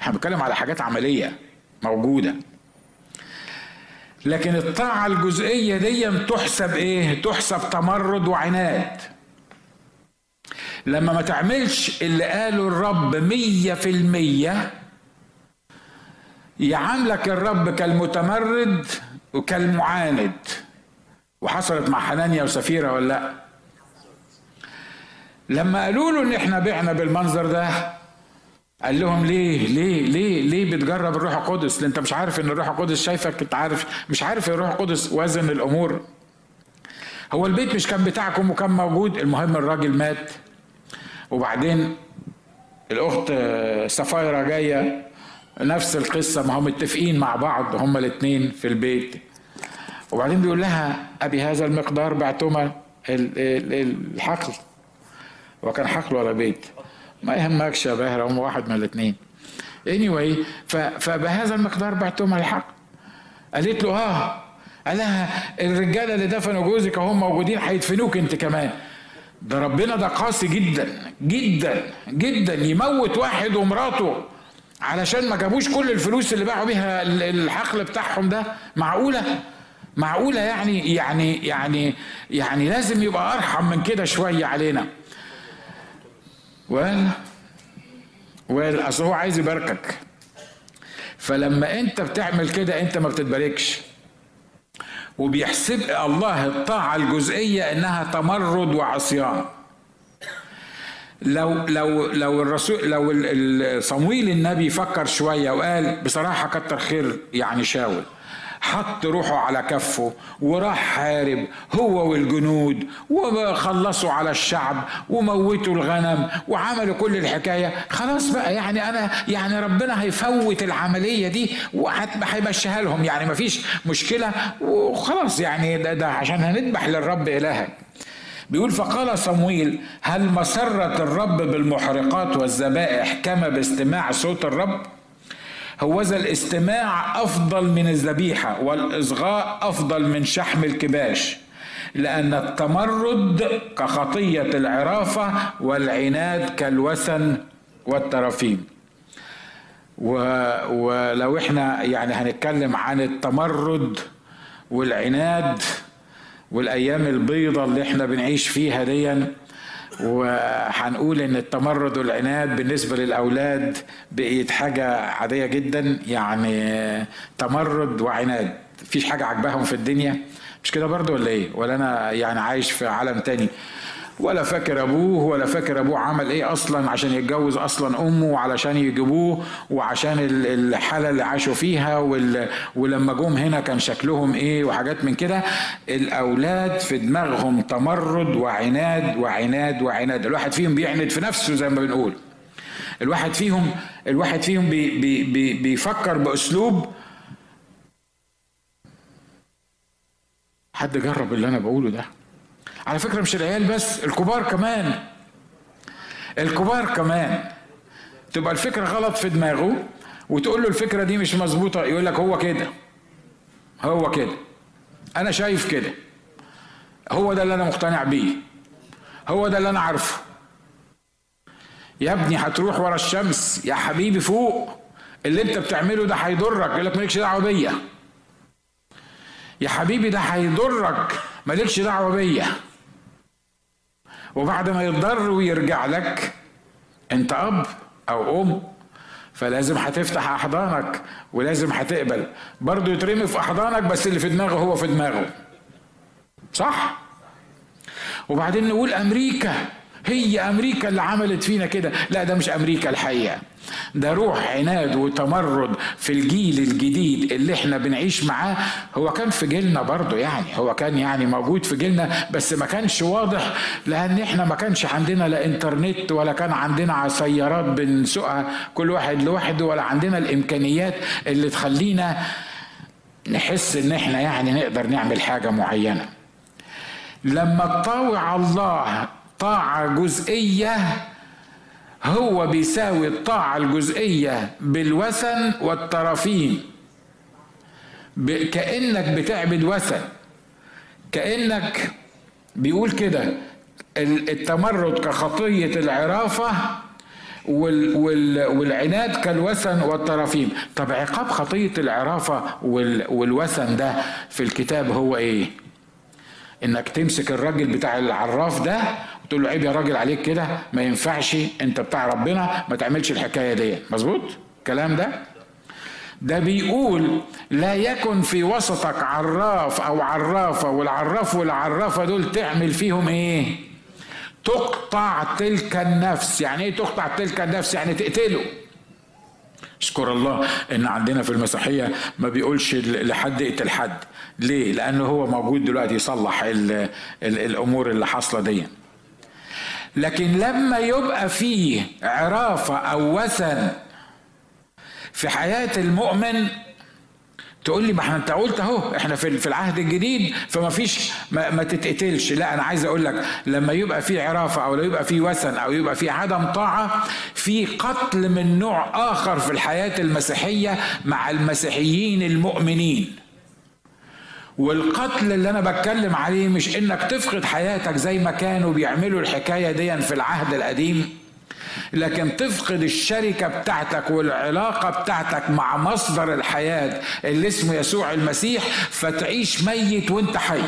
A: إحنا بنتكلم على حاجات عملية موجودة لكن الطاعة الجزئية دي تحسب إيه؟ تحسب تمرد وعناد. لما ما تعملش اللي قاله الرب مية في المية يعاملك الرب كالمتمرد وكالمعاند. وحصلت مع حنانيا وسفيرة ولا لأ؟ لما قالوا له إن إحنا بعنا بالمنظر ده قال لهم ليه ليه ليه ليه بتجرب الروح القدس؟ أنت مش عارف إن الروح القدس شايفك أنت عارف مش عارف الروح القدس وزن الأمور. هو البيت مش كان بتاعكم وكان موجود المهم الراجل مات. وبعدين الأخت سفايرة جاية نفس القصة ما هم متفقين مع بعض هم الاثنين في البيت. وبعدين بيقول لها أبي هذا المقدار بعتما الحقل. وكان حقل ولا بيت؟ ما يهمكش يا باهر هم واحد من الاثنين anyway فبهذا المقدار بعتهم الحق قالت له آه. قال لها الرجاله اللي دفنوا جوزك هم موجودين هيدفنوك أنت كمان. ده ربنا ده قاسي جدا جدا جدا يموت واحد ومراته. علشان ما جابوش كل الفلوس اللي باعوا بيها الحقل بتاعهم ده. معقولة؟ معقولة يعني يعني يعني يعني لازم يبقى أرحم من كده شوية علينا. وقال وقال أصل هو عايز يباركك. فلما أنت بتعمل كده أنت ما بتتباركش. وبيحسب الله الطاعة الجزئية إنها تمرد وعصيان. لو لو لو الرسول لو صمويل النبي فكر شوية وقال بصراحة كتر خير يعني شاول. حط روحه على كفه وراح حارب هو والجنود وخلصوا على الشعب وموتوا الغنم وعملوا كل الحكاية. خلاص بقى يعني أنا يعني ربنا هيفوت العملية دي وهيمشيها لهم. يعني مفيش مشكلة وخلاص يعني ده, ده عشان هنذبح للرب إلهك. بيقول فقال صمويل هل مسرت الرب بالمحرقات والذبائح كما باستماع صوت الرب؟ هوذا الاستماع أفضل من الذبيحة والإصغاء أفضل من شحم الكباش لأن التمرد كخطية العرافة والعناد كالوثن والترافيم. ولو إحنا يعني هنتكلم عن التمرد والعناد والأيام البيضة اللي إحنا بنعيش فيها ديًا وهنقول إن التمرد والعناد بالنسبة للأولاد بقيت حاجة عادية جدا يعني تمرد وعناد. مفيش حاجة عجباهم في الدنيا. مش كده برضو ولا إيه؟ ولا أنا يعني عايش في عالم تاني؟ ولا فاكر أبوه ولا فاكر أبوه عمل إيه أصلا عشان يتجوز أصلا أمه وعلشان يجيبوه وعشان الحالة اللي عاشوا فيها ولما جم هنا كان شكلهم إيه وحاجات من كده. الأولاد في دماغهم تمرد وعناد وعناد وعناد. الواحد فيهم بيعند في نفسه زي ما بنقول. الواحد فيهم الواحد فيهم بي بي بي بيفكر بأسلوب. حد جرب اللي أنا بقوله ده؟ على فكرة مش العيال بس الكبار كمان. الكبار كمان. تبقى الفكرة غلط في دماغه وتقول له الفكرة دي مش مظبوطة يقول لك هو كده. هو كده. أنا شايف كده. هو ده اللي أنا مقتنع بيه. هو ده اللي أنا عارفه. يا ابني هتروح ورا الشمس يا حبيبي فوق. اللي أنت بتعمله ده هيضرك. يقول لك مالكش دعوة بيا. يا حبيبي ده هيضرك. مالكش دعوة بيا. وبعد ما يتضر ويرجع لك انت أب أو أم فلازم هتفتح أحضانك ولازم هتقبل. برضه يترمي في أحضانك بس اللي في دماغه هو في دماغه. صح؟ وبعدين نقول أمريكا. هي أمريكا اللي عملت فينا كده. لا ده مش أمريكا الحقيقة. ده روح عناد وتمرد في الجيل الجديد اللي إحنا بنعيش معاه. هو كان في جيلنا برضه يعني. هو كان يعني موجود في جيلنا بس ما كانش واضح لأن إحنا ما كانش عندنا لا إنترنت ولا كان عندنا سيارات بنسوقها كل واحد لوحده ولا عندنا الإمكانيات اللي تخلينا نحس إن إحنا يعني نقدر نعمل حاجة معينة. لما تطاوع الله طاعه جزئية هو بيساوي الطاعة الجزئية بالوثن والطرفين كأنك بتعبد وثن كأنك بيقول كده التمرد كخطية العرافة وال وال والعناد كالوثن والطرفين طب عقاب خطية العرافة وال والوثن ده في الكتاب هو إيه؟ إنك تمسك الراجل بتاع العراف ده وتقول له عيب يا راجل عليك كده ما ينفعش انت بتاع ربنا ما تعملش الحكاية دي. مظبوط؟ الكلام ده؟ ده بيقول لا يكن في وسطك عراف أو عرافة والعراف والعرافة دول تعمل فيهم إيه؟ تقطع تلك النفس. يعني إيه تقطع تلك النفس؟ يعني تقتله. اشكر الله إن عندنا في المسيحية ما بيقولش لحد اقتل حد. ليه؟ لأنه هو موجود دلوقتي يصلح ال ال الأمور اللي حاصلة دي. لكن لما يبقى فيه عرافه أو وثن في حياة المؤمن تقول لي ما إحنا أنت قلت أهو إحنا في العهد الجديد فما فيش ما, ما تتقتلش. لا أنا عايز أقول لك لما يبقى في عرافه أو يبقى في وثن أو يبقى في عدم طاعة في قتل من نوع آخر في الحياة المسيحية مع المسيحيين المؤمنين. والقتل اللي أنا بتكلم عليه مش إنك تفقد حياتك زي ما كانوا بيعملوا الحكاية دي في العهد القديم لكن تفقد الشركة بتاعتك والعلاقة بتاعتك مع مصدر الحياة اللي اسمه يسوع المسيح فتعيش ميت وأنت حي.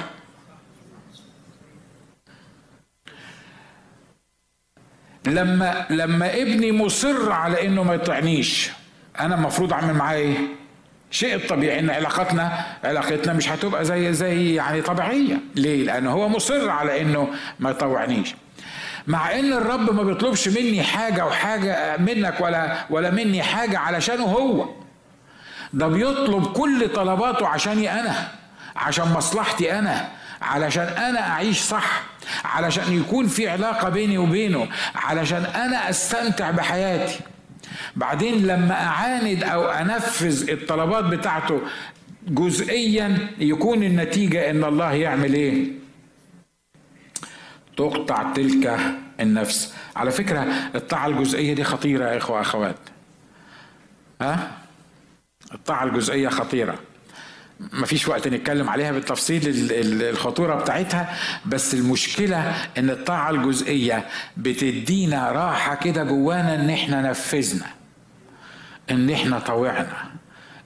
A: لما لما ابني مصر على إنه ما يطعنيش أنا المفروض أعمل معاه إيه؟ شيء الطبيعي إن علاقتنا علاقتنا مش هتبقى زي زي يعني طبيعية. ليه؟ لأنه هو مصر على إنه ما يطوعنيش. مع إن الرب ما بيطلبش مني حاجة وحاجه منك ولا ولا مني حاجة علشانه هو. ده بيطلب كل طلباته عشاني أنا عشان مصلحتي أنا علشان أنا أعيش صح علشان يكون في علاقة بيني وبينه علشان أنا أستمتع بحياتي. بعدين لما أعاند أو أنفذ الطلبات بتاعته جزئيا يكون النتيجة إن الله يعمل إيه؟ تقطع تلك النفس. على فكرة الطاعة الجزئية دي خطيرة يا إخوة أخوات. ها؟ الطاعة الجزئية خطيرة. مفيش وقت نتكلم عليها بالتفصيل الخطورة بتاعتها بس المشكلة إن الطاعة الجزئية بتدينا راحة كده جوانا إن إحنا نفذنا إن إحنا طوعنا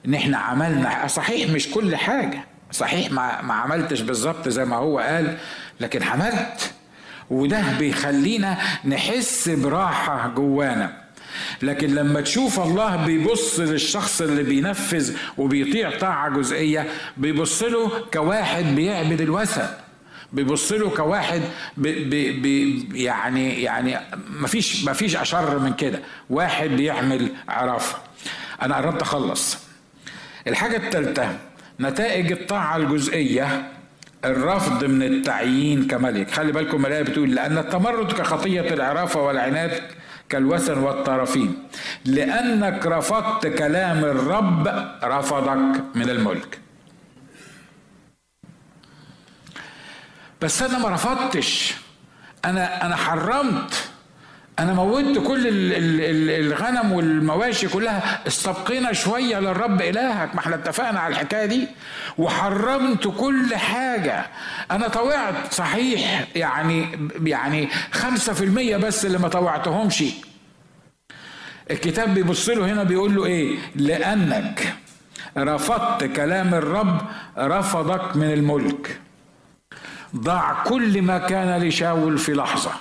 A: إن إحنا عملنا صحيح مش كل حاجة صحيح ما, ما عملتش بالظبط زي ما هو قال لكن عملت وده بيخلينا نحس براحة جوانا. لكن لما تشوف الله بيبص للشخص اللي بينفذ وبيطيع طاعة جزئية بيبص له كواحد بيعبد الوثن بيبص له كواحد بي بي يعني يعني مفيش مفيش أشر من كده. واحد بيعمل عرافة. أنا قربت أخلص. الحاجة الثالثه نتائج الطاعة الجزئية الرفض من التعيين كملك. خلي بالكم الايه بتقول لأن التمرد كخطية العرافة والعناد كالوثن والطرفين. لأنك رفضت كلام الرب رفضك من الملك. بس أنا ما رفضتش. أنا أنا حرمت. أنا موتت كل الغنم والمواشي كلها استبقينا شوية للرب إلهك ما إحنا اتفقنا على الحكاية دي وحرمت كل حاجة. أنا طوعت صحيح يعني يعني خمسة في المية بس اللي ما طوعتهمش. الكتاب بيبص له هنا بيقول له إيه؟ لأنك رفضت كلام الرب رفضك من الملك. ضع كل ما كان لشاول في لحظة.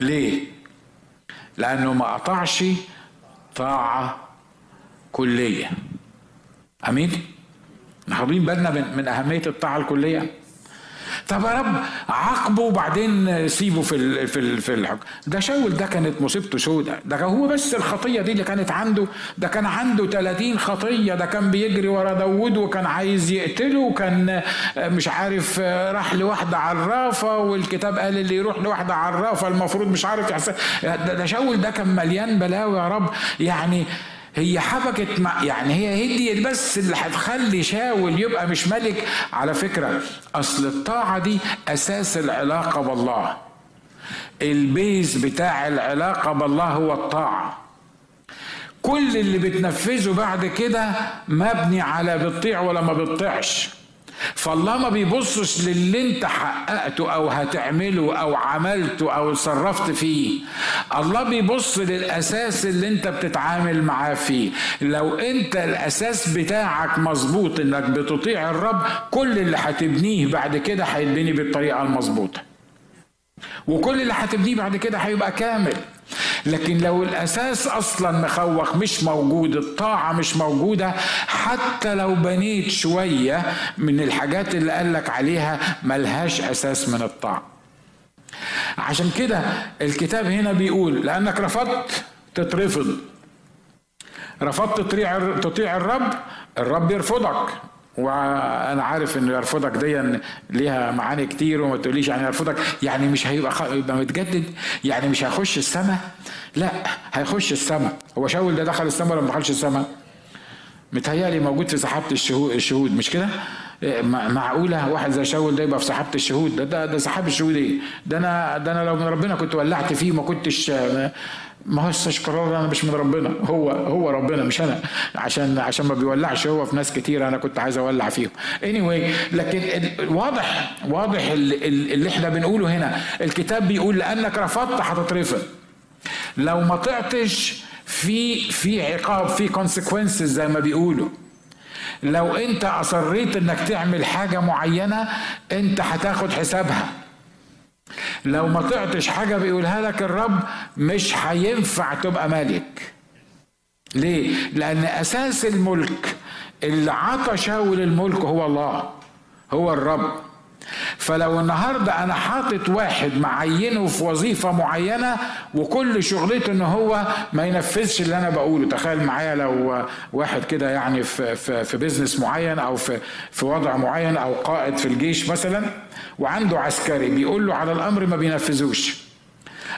A: ليه؟ لأنه ما قطعش طاعة كلية أمين؟ واخدين بالنا من أهمية الطاعة الكلية؟ طب يا رب عاقبه وبعدين سيبه في في في الحكم. ده شاول ده كانت مصيبته سودة ده هو بس الخطية دي اللي كانت عنده. ده كان عنده 30 خطية. ده كان بيجري ورا داوود وكان عايز يقتله وكان مش عارف راح لواحدة عرافة والكتاب قال اللي يروح لواحدة عرافة المفروض مش عارف يحسن ده شاول ده كان مليان بلاوي يا رب. يعني هي حبكت مع يعني هي هدي بس اللي هتخلي شاول يبقى مش ملك. على فكرة أصل الطاعة دي أساس العلاقة بالله. البيز بتاع العلاقة بالله هو الطاعة. كل اللي بتنفذه بعد كده مبني على بتطيع ولا ما بتطيعش. فالله ما بيبصش للي انت حققته أو هتعمله أو عملته أو صرفت فيه. الله بيبص للأساس اللي انت بتتعامل معاه فيه. لو انت الأساس بتاعك مظبوط انك بتطيع الرب كل اللي هتبنيه بعد كده هيتبني بالطريقة المظبوطة. وكل اللي هتبنيه بعد كده هيبقى كامل. لكن لو الأساس أصلا مخوخ مش موجود الطاعة مش موجودة حتى لو بنيت شوية من الحاجات اللي قالك عليها ملهاش أساس من الطاعة. عشان كده الكتاب هنا بيقول لأنك رفضت تترفض. رفضت تطيع الرب الرب يرفضك. وأنا عارف انه يرفضك دي ليها معاني كتير وما تقوليش يعني يرفضك يعني مش هيبقى. يبقى متجدد يعني مش هيخش السماء لا هيخش السماء هو شاول ده دخل السماء ولا ما دخلش السماء متهيألي موجود في سحابة الشهود, الشهود مش كده؟ معقولة واحد زي شاول ده يبقى في سحابة الشهود ده ده, ده سحاب الشهود إيه؟ ده أنا ده أنا لو من ربنا كنت ولعت فيه ما كنتش ما هو قرار أنا مش من ربنا. هو هو ربنا مش أنا. عشان عشان ما بيولعش هو في ناس كتير أنا كنت عايز أولع فيهم. Anyway لكن واضح واضح اللي إحنا بنقوله هنا. الكتاب بيقول لأنك رفضت هتترفض. لو ما طعتش في في عقاب في consequences زي ما بيقولوا. لو أنت أصريت إنك تعمل حاجة معينة أنت هتاخد حسابها. لو ما طعتش حاجة بيقولها لك الرب مش هينفع تبقى ملك ليه؟ لأن أساس الملك اللي عطى شاول الملك هو الله هو الرب. فلو النهارده أنا حاطط واحد معينه في وظيفة معينة وكل شغلته إن هو ما ينفذش اللي أنا بقوله. تخيل معايا لو واحد كده يعني في في في بيزنس معين أو في في وضع معين أو قائد في الجيش مثلا وعنده عسكري بيقول له على الأمر ما بينفذوش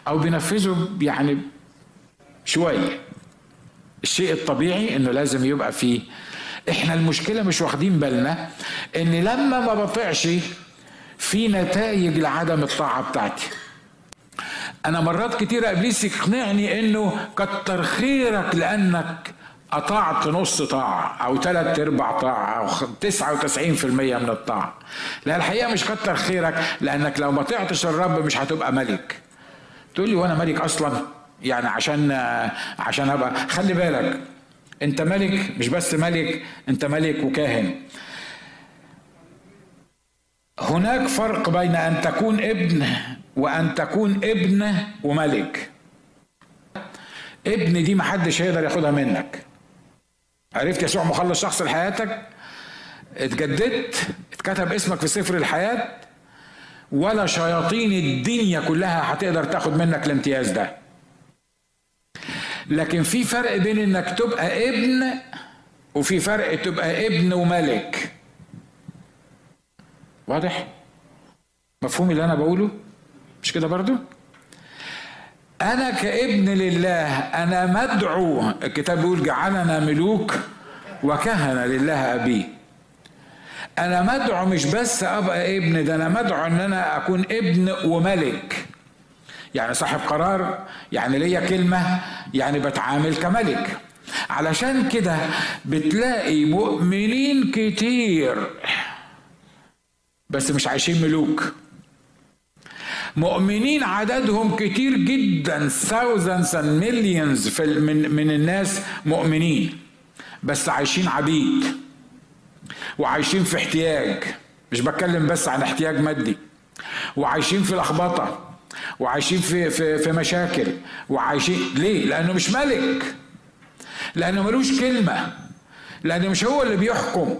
A: أو بينفذه يعني شوية. الشيء الطبيعي إنه لازم يبقى فيه. إحنا المشكلة مش واخدين بالنا إن لما ما بطيعش في نتائج لعدم الطاعة بتاعتي. أنا مرات كتيره إبليس يقنعني إنه كتر خيرك لأنك قطعت نص طاعة أو ثلاث أرباع طاعة أو تسعة وتسعين في المية من الطاعة. لا الحقيقة مش كتر خيرك لأنك لو ما طعتش الرب مش هتبقى ملك. تقول لي وأنا ملك أصلا؟ يعني عشان عشان أبقى خلي بالك أنت ملك مش بس ملك أنت ملك وكاهن. هناك فرق بين أن تكون ابن وأن تكون ابن وملك. ابن دي محدش هيقدر ياخدها منك. عرفت يسوع مخلص شخص لحياتك؟ اتجددت اتكتب اسمك في سفر الحياة ولا شياطين الدنيا كلها هتقدر تاخد منك الامتياز ده. لكن في فرق بين إنك تبقى ابن وفي فرق تبقى ابن وملك. واضح؟ مفهوم اللي أنا بقوله؟ مش كده برضو؟ أنا كابن لله أنا مدعو. الكتاب بيقول جعلنا ملوك وكهنة لله ابيه أنا مدعو مش بس أبقى ابن ده أنا مدعو إن أنا أكون ابن وملك. يعني صاحب قرار يعني ليا كلمة يعني بتعامل كملك. علشان كده بتلاقي مؤمنين كتير بس مش عايشين ملوك. مؤمنين عددهم كتير جدا thousands and millions في من من الناس مؤمنين بس عايشين عبيد وعايشين في احتياج. مش بتكلم بس عن احتياج مادي. وعايشين في لخبطة وعايشين في في في مشاكل وعايشين ليه؟ لأنه مش ملك. لأنه ملوش كلمة. لأنه مش هو اللي بيحكم.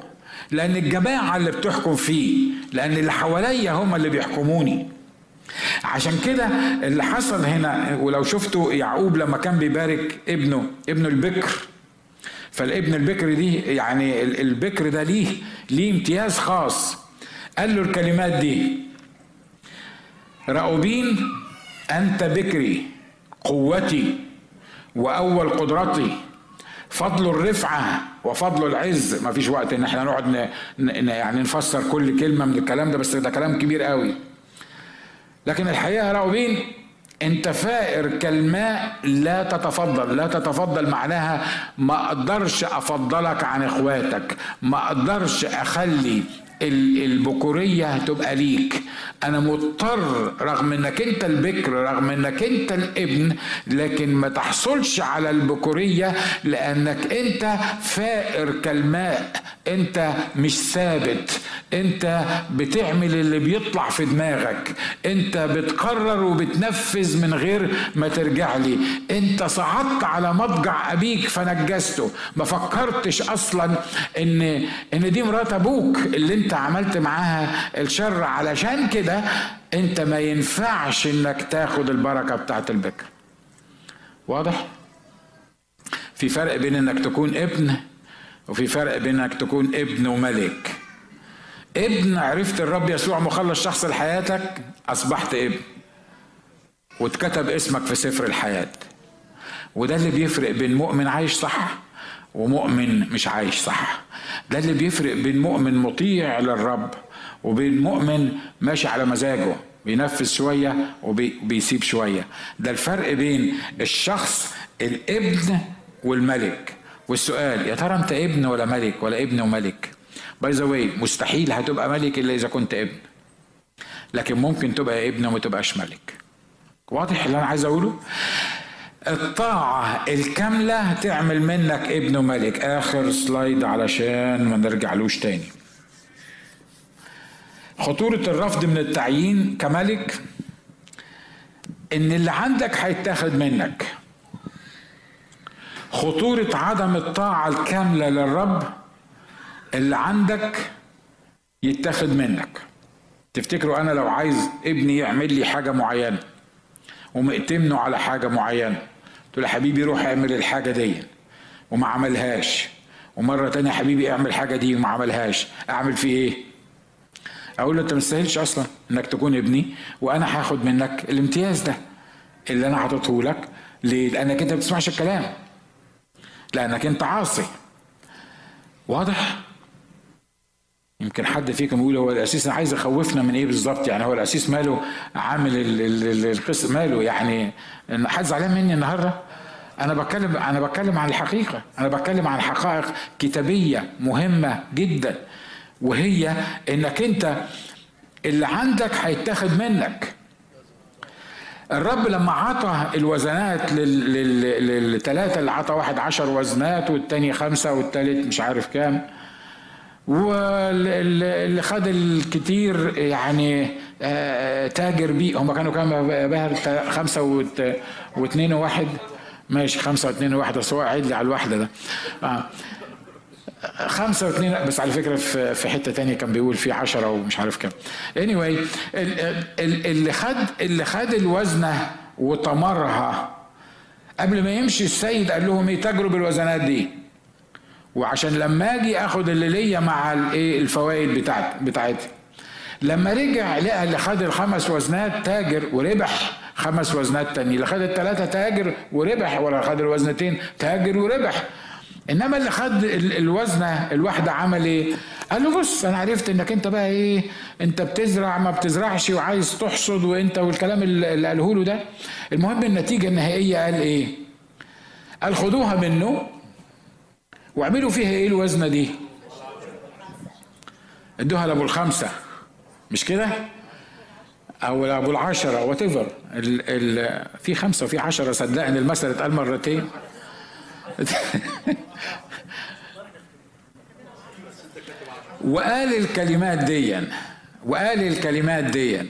A: لأن الجماعة اللي بتحكم فيه لأن اللي حواليا هم اللي بيحكموني. عشان كده اللي حصل هنا ولو شفتوا يعقوب لما كان بيبارك ابنه ابنه البكر. فالابن البكر دي يعني البكر ده ليه ليه امتياز خاص. قال له الكلمات دي رأوبين أنت بكري قوتي وأول قدرتي فضل الرفعة وفضل العز. ما فيش وقت إن إحنا نقعد يعني نفسر كل كلمة من الكلام ده بس ده كلام كبير قوي. لكن الحقيقة يا راوبين أنت فائر كالماء لا تتفضل. لا تتفضل معناها ما أقدرش أفضلك عن إخواتك. ما أقدرش أخلي البكورية هتبقى ليك. أنا مضطر رغم إنك أنت البكر رغم إنك أنت الابن لكن ما تحصلش على البكورية لأنك أنت فائر كالماء. أنت مش ثابت. أنت بتعمل اللي بيطلع في دماغك. أنت بتقرر وبتنفذ من غير ما ترجع لي. أنت صعدت على مضجع أبيك فنجسته. ما فكرتش أصلا إن إن دي مرات أبوك اللي أنت عملت معاها الشر علشان كده انت ما ينفعش انك تاخد البركة بتاعت البكر. واضح؟ في فرق بين انك تكون ابن وفي فرق بين انك تكون ابن وملك. ابن عرفت الرب يسوع مخلص شخص لحياتك؟ أصبحت ابن. واتكتب اسمك في سفر الحياة. وده اللي بيفرق بين مؤمن عايش صح ومؤمن مش عايش صح. ده اللي بيفرق بين مؤمن مطيع للرب وبين مؤمن ماشي على مزاجه بينفذ شوية وبيسيب شوية. ده الفرق بين الشخص الابن والملك. والسؤال يا ترى انت ابن ولا ملك ولا ابن وملك؟ by the way مستحيل هتبقى ملك إلا إذا كنت ابن. لكن ممكن تبقى ابن وما تبقاش ملك. واضح اللي أنا عايز أقوله؟ الطاعة الكاملة تعمل منك ابن ملك. آخر سلايد علشان ما نرجعلوش تاني. خطورة الرفض من التعيين كملك إن اللي عندك هيتاخد منك. خطورة عدم الطاعة الكاملة للرب اللي عندك يتاخد منك. تفتكروا أنا لو عايز ابني يعمل لي حاجة معينة ومأتمنه على حاجة معينة تقول يا حبيبي روح اعمل الحاجة دي. وما عملهاش. ومرة تانية حبيبي اعمل الحاجة دي وما عملهاش. اعمل فيه إيه؟ أقول له انت مستاهلش أصلا انك تكون ابني وأنا هاخد منك الامتياز ده اللي أنا حاططه لك. ليه؟ لانك انت ما بتسمعش الكلام. لانك انت عاصي. واضح؟ يمكن حد فيكم يقول هو الأسيس عايز يخوفنا من إيه بالظبط؟ يعني هو الأسيس ماله عامل القصة ماله يعني حد زعلان مني النهارده؟ أنا بتكلم أنا بتكلم عن الحقيقة. أنا بتكلم عن حقائق كتابية مهمة جدا. وهي إنك أنت اللي عندك هيتاخد منك. الرب لما عطى الوزنات للثلاثة اللي عطى واحد عشر وزنات والتاني خمسة والتالت مش عارف كام. واللي خد الكتير يعني آه، تاجر بيه. هم كانوا كام؟ باهر خمسة واثنين وواحد. ماشي خمسة واثنين وواحد. بس هو عيد لي على الواحدة ده. آه. خمسة واثنين بس على فكرة في حتة تانية كان بيقول في عشرة ومش عارف كام. Anyway اللي خد اللي خد الوزنة وطمرها قبل ما يمشي السيد قال لهم إيه؟ تجروا بالوزنات دي. وعشان لما أجي اخد اللي ليا مع الايه الفوائد بتاعت بتاعتي لما رجع لقى اللي خد الخمس وزنات تاجر وربح خمس وزنات تاني اللي خد الثلاثة تاجر وربح ولا خد الوزنتين تاجر وربح. انما اللي خد الوزنة الواحدة عمل إيه؟ قال له بص أنا عرفت انك انت بقى إيه انت بتزرع ما بتزرعش وعايز تحصد وانت والكلام اللي قاله له ده. المهم النتيجة النهائية قال إيه؟ قال خدوها منه. واعملوا فيها إيه الوزنة دي؟ ادوها لابو الخمسة. مش كده؟ أو لابو العشرة whatever في خمسة وفي عشرة صدقني المثل اتقال مرتين. *laughs* وقال الكلمات ديا. وقال الكلمات ديا.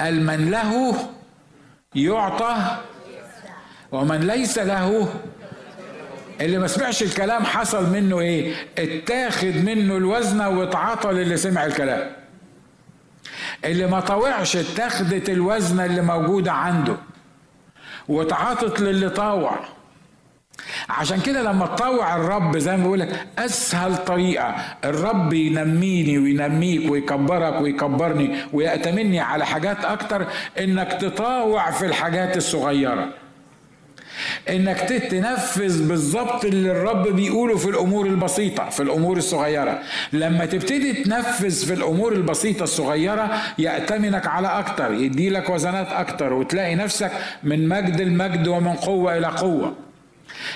A: قال من له يعطى ومن ليس له اللي ما سمعش الكلام حصل منه إيه؟ اتاخد منه الوزنة واتعطى للي سمع الكلام. اللي ما طوعش اتخذت الوزنة اللي موجودة عنده واتعاطت للي طاوع عشان كده لما تطوع الرب زي ما بقول لك أسهل طريقة. الرب ينميني وينميك ويكبرك ويكبرني ويأتمني على حاجات أكتر إنك تطاوع في الحاجات الصغيرة. إنك تنفذ بالظبط اللي الرب بيقوله في الأمور البسيطة في الأمور الصغيرة. لما تبتدي تنفذ في الأمور البسيطة الصغيرة يأتمنك على أكتر يديلك وزنات أكتر وتلاقي نفسك من مجد المجد ومن قوة إلى قوة.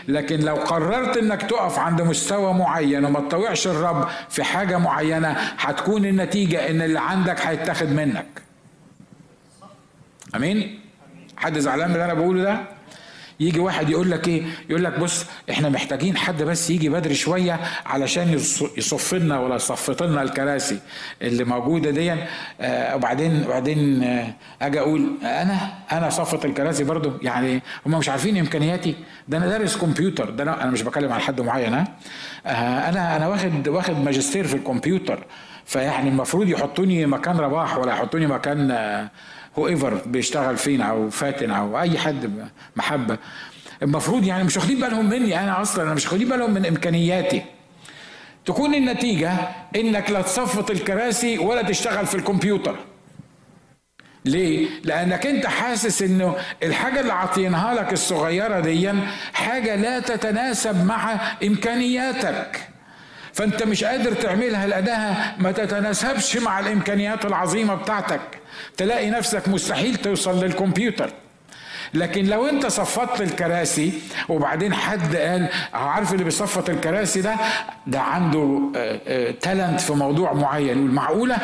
A: لكن لو قررت إنك تقف عند مستوى معين وما تطوعش الرب في حاجة معينة هتكون النتيجة إن اللي عندك هيتاخد منك. آمين؟ حد زعلان من اللي أنا بقوله ده؟ يجي واحد يقول لك إيه؟ يقول لك بص إحنا محتاجين حد بس يجي بدري شوية علشان يصف لنا ولا يصفط لنا الكراسي اللي موجودة دي. آه وبعدين وبعدين آه أجي أقول أنا أنا صفط الكراسي برضو يعني هم مش عارفين إمكانياتي؟ ده أنا دارس كمبيوتر. ده أنا, مش بكلم على حد معين ها؟ آه أنا أنا واخد واخد ماجستير في الكمبيوتر. فيعني المفروض يحطوني مكان رباح ولا يحطوني مكان آه هو ايفر بيشتغل فينا أو فاتن أو أي حد محبة المفروض يعني مش واخدين بالهم مني أنا أصلا أنا مش واخدين بالهم من إمكانياتي تكون النتيجة إنك لا تصفط الكراسي ولا تشتغل في الكمبيوتر ليه؟ لأنك أنت حاسس إنه الحاجة اللي عاطينها لك الصغيرة دي حاجة لا تتناسب مع إمكانياتك. فأنت مش قادر تعملها لأنها ما تتناسبش مع الإمكانيات العظيمة بتاعتك. تلاقي نفسك مستحيل توصل للكمبيوتر لكن لو انت صفطت الكراسي وبعدين حد قال عارف اللي بيصفط الكراسي ده؟ ده عنده talent في موضوع معين. يقول معقوله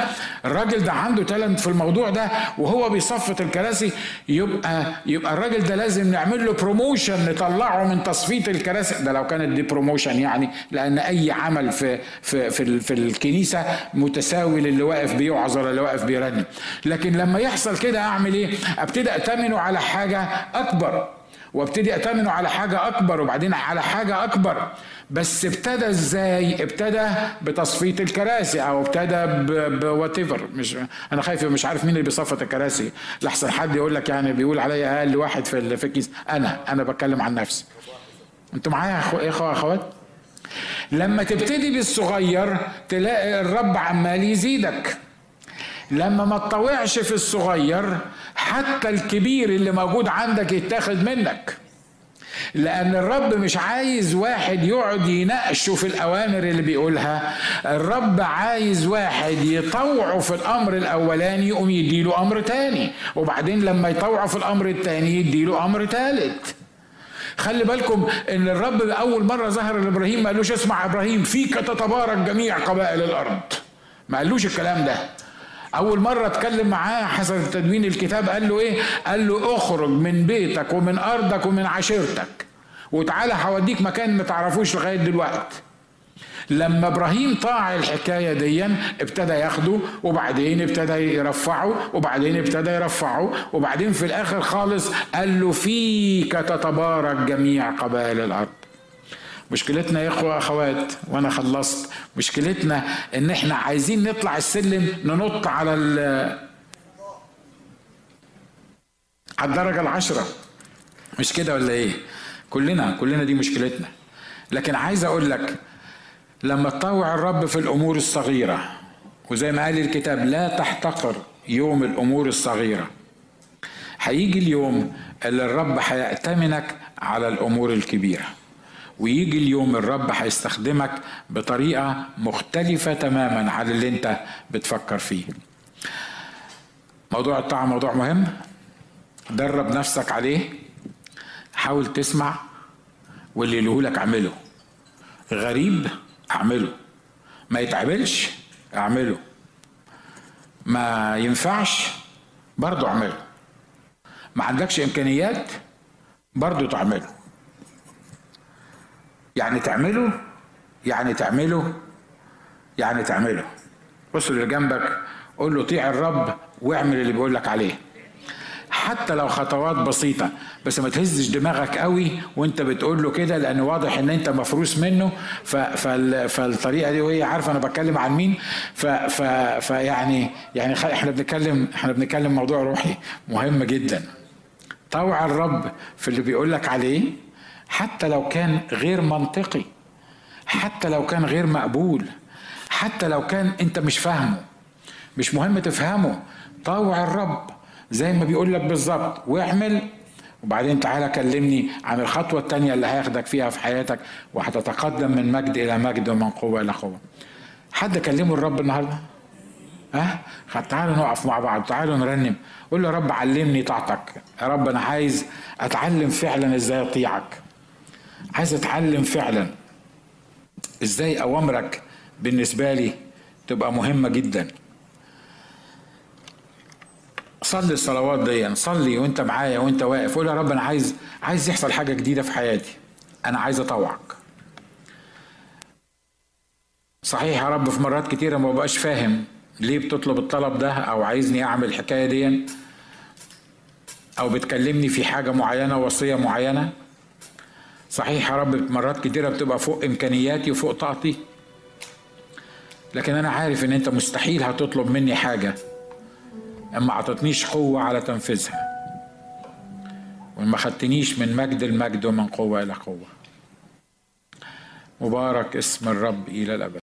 A: الراجل ده عنده talent في الموضوع ده وهو بيصفط الكراسي يبقى يبقى الراجل ده لازم نعمل له promotion نطلعه من تصفيط الكراسي. ده لو كانت دي promotion يعني لأن أي عمل في في في, في الكنيسة متساوي للي واقف بيوعظ ولا اللي واقف بيرنم لكن لما يحصل كده أعمل إيه؟ أبتدي أتمنه على حاجة أكبر. وابتدي أتمنه على حاجة أكبر وبعدين على حاجة أكبر. بس ابتدى إزاي؟ ابتدى بتصفيط الكراسي أو ابتدى بوات مش أنا خايف مش عارف مين اللي بيصفط الكراسي. لحسن حد يقول لك يعني بيقول عليا أقل واحد في في الكيس. أنا أنا بتكلم عن نفسي. أنتوا معايا يا اخوه أخوات؟ لما تبتدي بالصغير تلاقي الرب عمال يزيدك. لما ما تطوعش في الصغير حتى الكبير اللي موجود عندك يتاخد منك. لأن الرب مش عايز واحد يقعد يناقشه في الأوامر اللي بيقولها. الرب عايز واحد يطوعه في الأمر الأولاني يقوم يديله أمر تاني. وبعدين لما يطوعه في الأمر التاني يديله أمر تالت. خلي بالكم إن الرب أول مرة ظهر لإبراهيم ما قالوش اسمع إبراهيم فيك تتبارك جميع قبائل الأرض. ما قالوش الكلام ده. أول مرة أتكلم معاه حسب تدوين الكتاب قال له إيه؟ قال له اخرج من بيتك ومن أرضك ومن عشيرتك وتعالى هوديك مكان ما تعرفوش لغاية دلوقتي. لما إبراهيم طاع الحكاية دي ابتدى ياخده وبعدين ابتدى يرفعه وبعدين ابتدى يرفعه وبعدين في الآخر خالص قال له فيك تتبارك جميع قبائل الأرض مشكلتنا يا إخوة أخوات وأنا خلصت. مشكلتنا إن إحنا عايزين نطلع السلم ننط على على الدرجة العشرة. مش كده ولا إيه؟ كلنا كلنا دي مشكلتنا. لكن عايز أقول لك لما تطوع الرب في الأمور الصغيرة وزي ما قال الكتاب لا تحتقر يوم الأمور الصغيرة. هيجي اليوم اللي الرب هيأتمنك على الأمور الكبيرة. ويجي اليوم الرب هيستخدمك بطريقة مختلفة تماما عن اللي انت بتفكر فيه. موضوع الطاعه موضوع مهم. درب نفسك عليه. حاول تسمع واللي يقولك اعمله. غريب اعمله. ما يتعملش اعمله. ما ينفعش برضه اعمله. ما عندكش امكانيات برضه تعمله. يعني تعمله يعني تعمله يعني تعمله بص اللي جنبك قول له طيع الرب واعمل اللي بيقول لك عليه حتى لو خطوات بسيطة بس ما تهزش دماغك قوي وانت بتقول له كده لأن واضح إن أنت مفروس منه. فالطريقة دي وهي عارفه أنا بتكلم عن مين. فيعني يعني. إحنا بنتكلم إحنا بنتكلم موضوع روحي مهم جدا طوع الرب في اللي بيقول لك عليه حتى لو كان غير منطقي حتى لو كان غير مقبول حتى لو كان انت مش فاهمه مش مهم تفهمه طوع الرب زي ما بيقول لك بالظبط واعمل وبعدين تعالى كلمني عن الخطوة التانية اللي هياخدك فيها في حياتك وهتتقدم من مجد إلى مجد ومن قوة إلى قوة حد كلمه الرب النهارده؟ ها؟ أه؟ تعالوا نقف مع بعض تعالوا نرنم قول له يا رب علمني طاعتك يا رب أنا عايز أتعلم فعلا إزاي أطيعك عايز أتعلم فعلا. إزاي أوامرك بالنسبة لي تبقى مهمة جدا؟ صلي الصلوات دي صلي وأنت معايا وأنت واقف. قول يا رب أنا عايز عايز يحصل حاجة جديدة في حياتي. أنا عايز أطوعك. صحيح يا رب في مرات كتيرة ما بقاش فاهم ليه بتطلب الطلب ده أو عايزني أعمل الحكاية دي أو بتكلمني في حاجة معينة وصية معينة. صحيح يا رب مرات كتيرة بتبقى فوق إمكانياتي وفوق طاقتي. لكن أنا عارف إن أنت مستحيل هتطلب مني حاجة اما عطتنيش قوة على تنفيذها. وما خدتنيش من مجد المجد ومن قوة إلى قوة. مبارك اسم الرب إلى الأبد.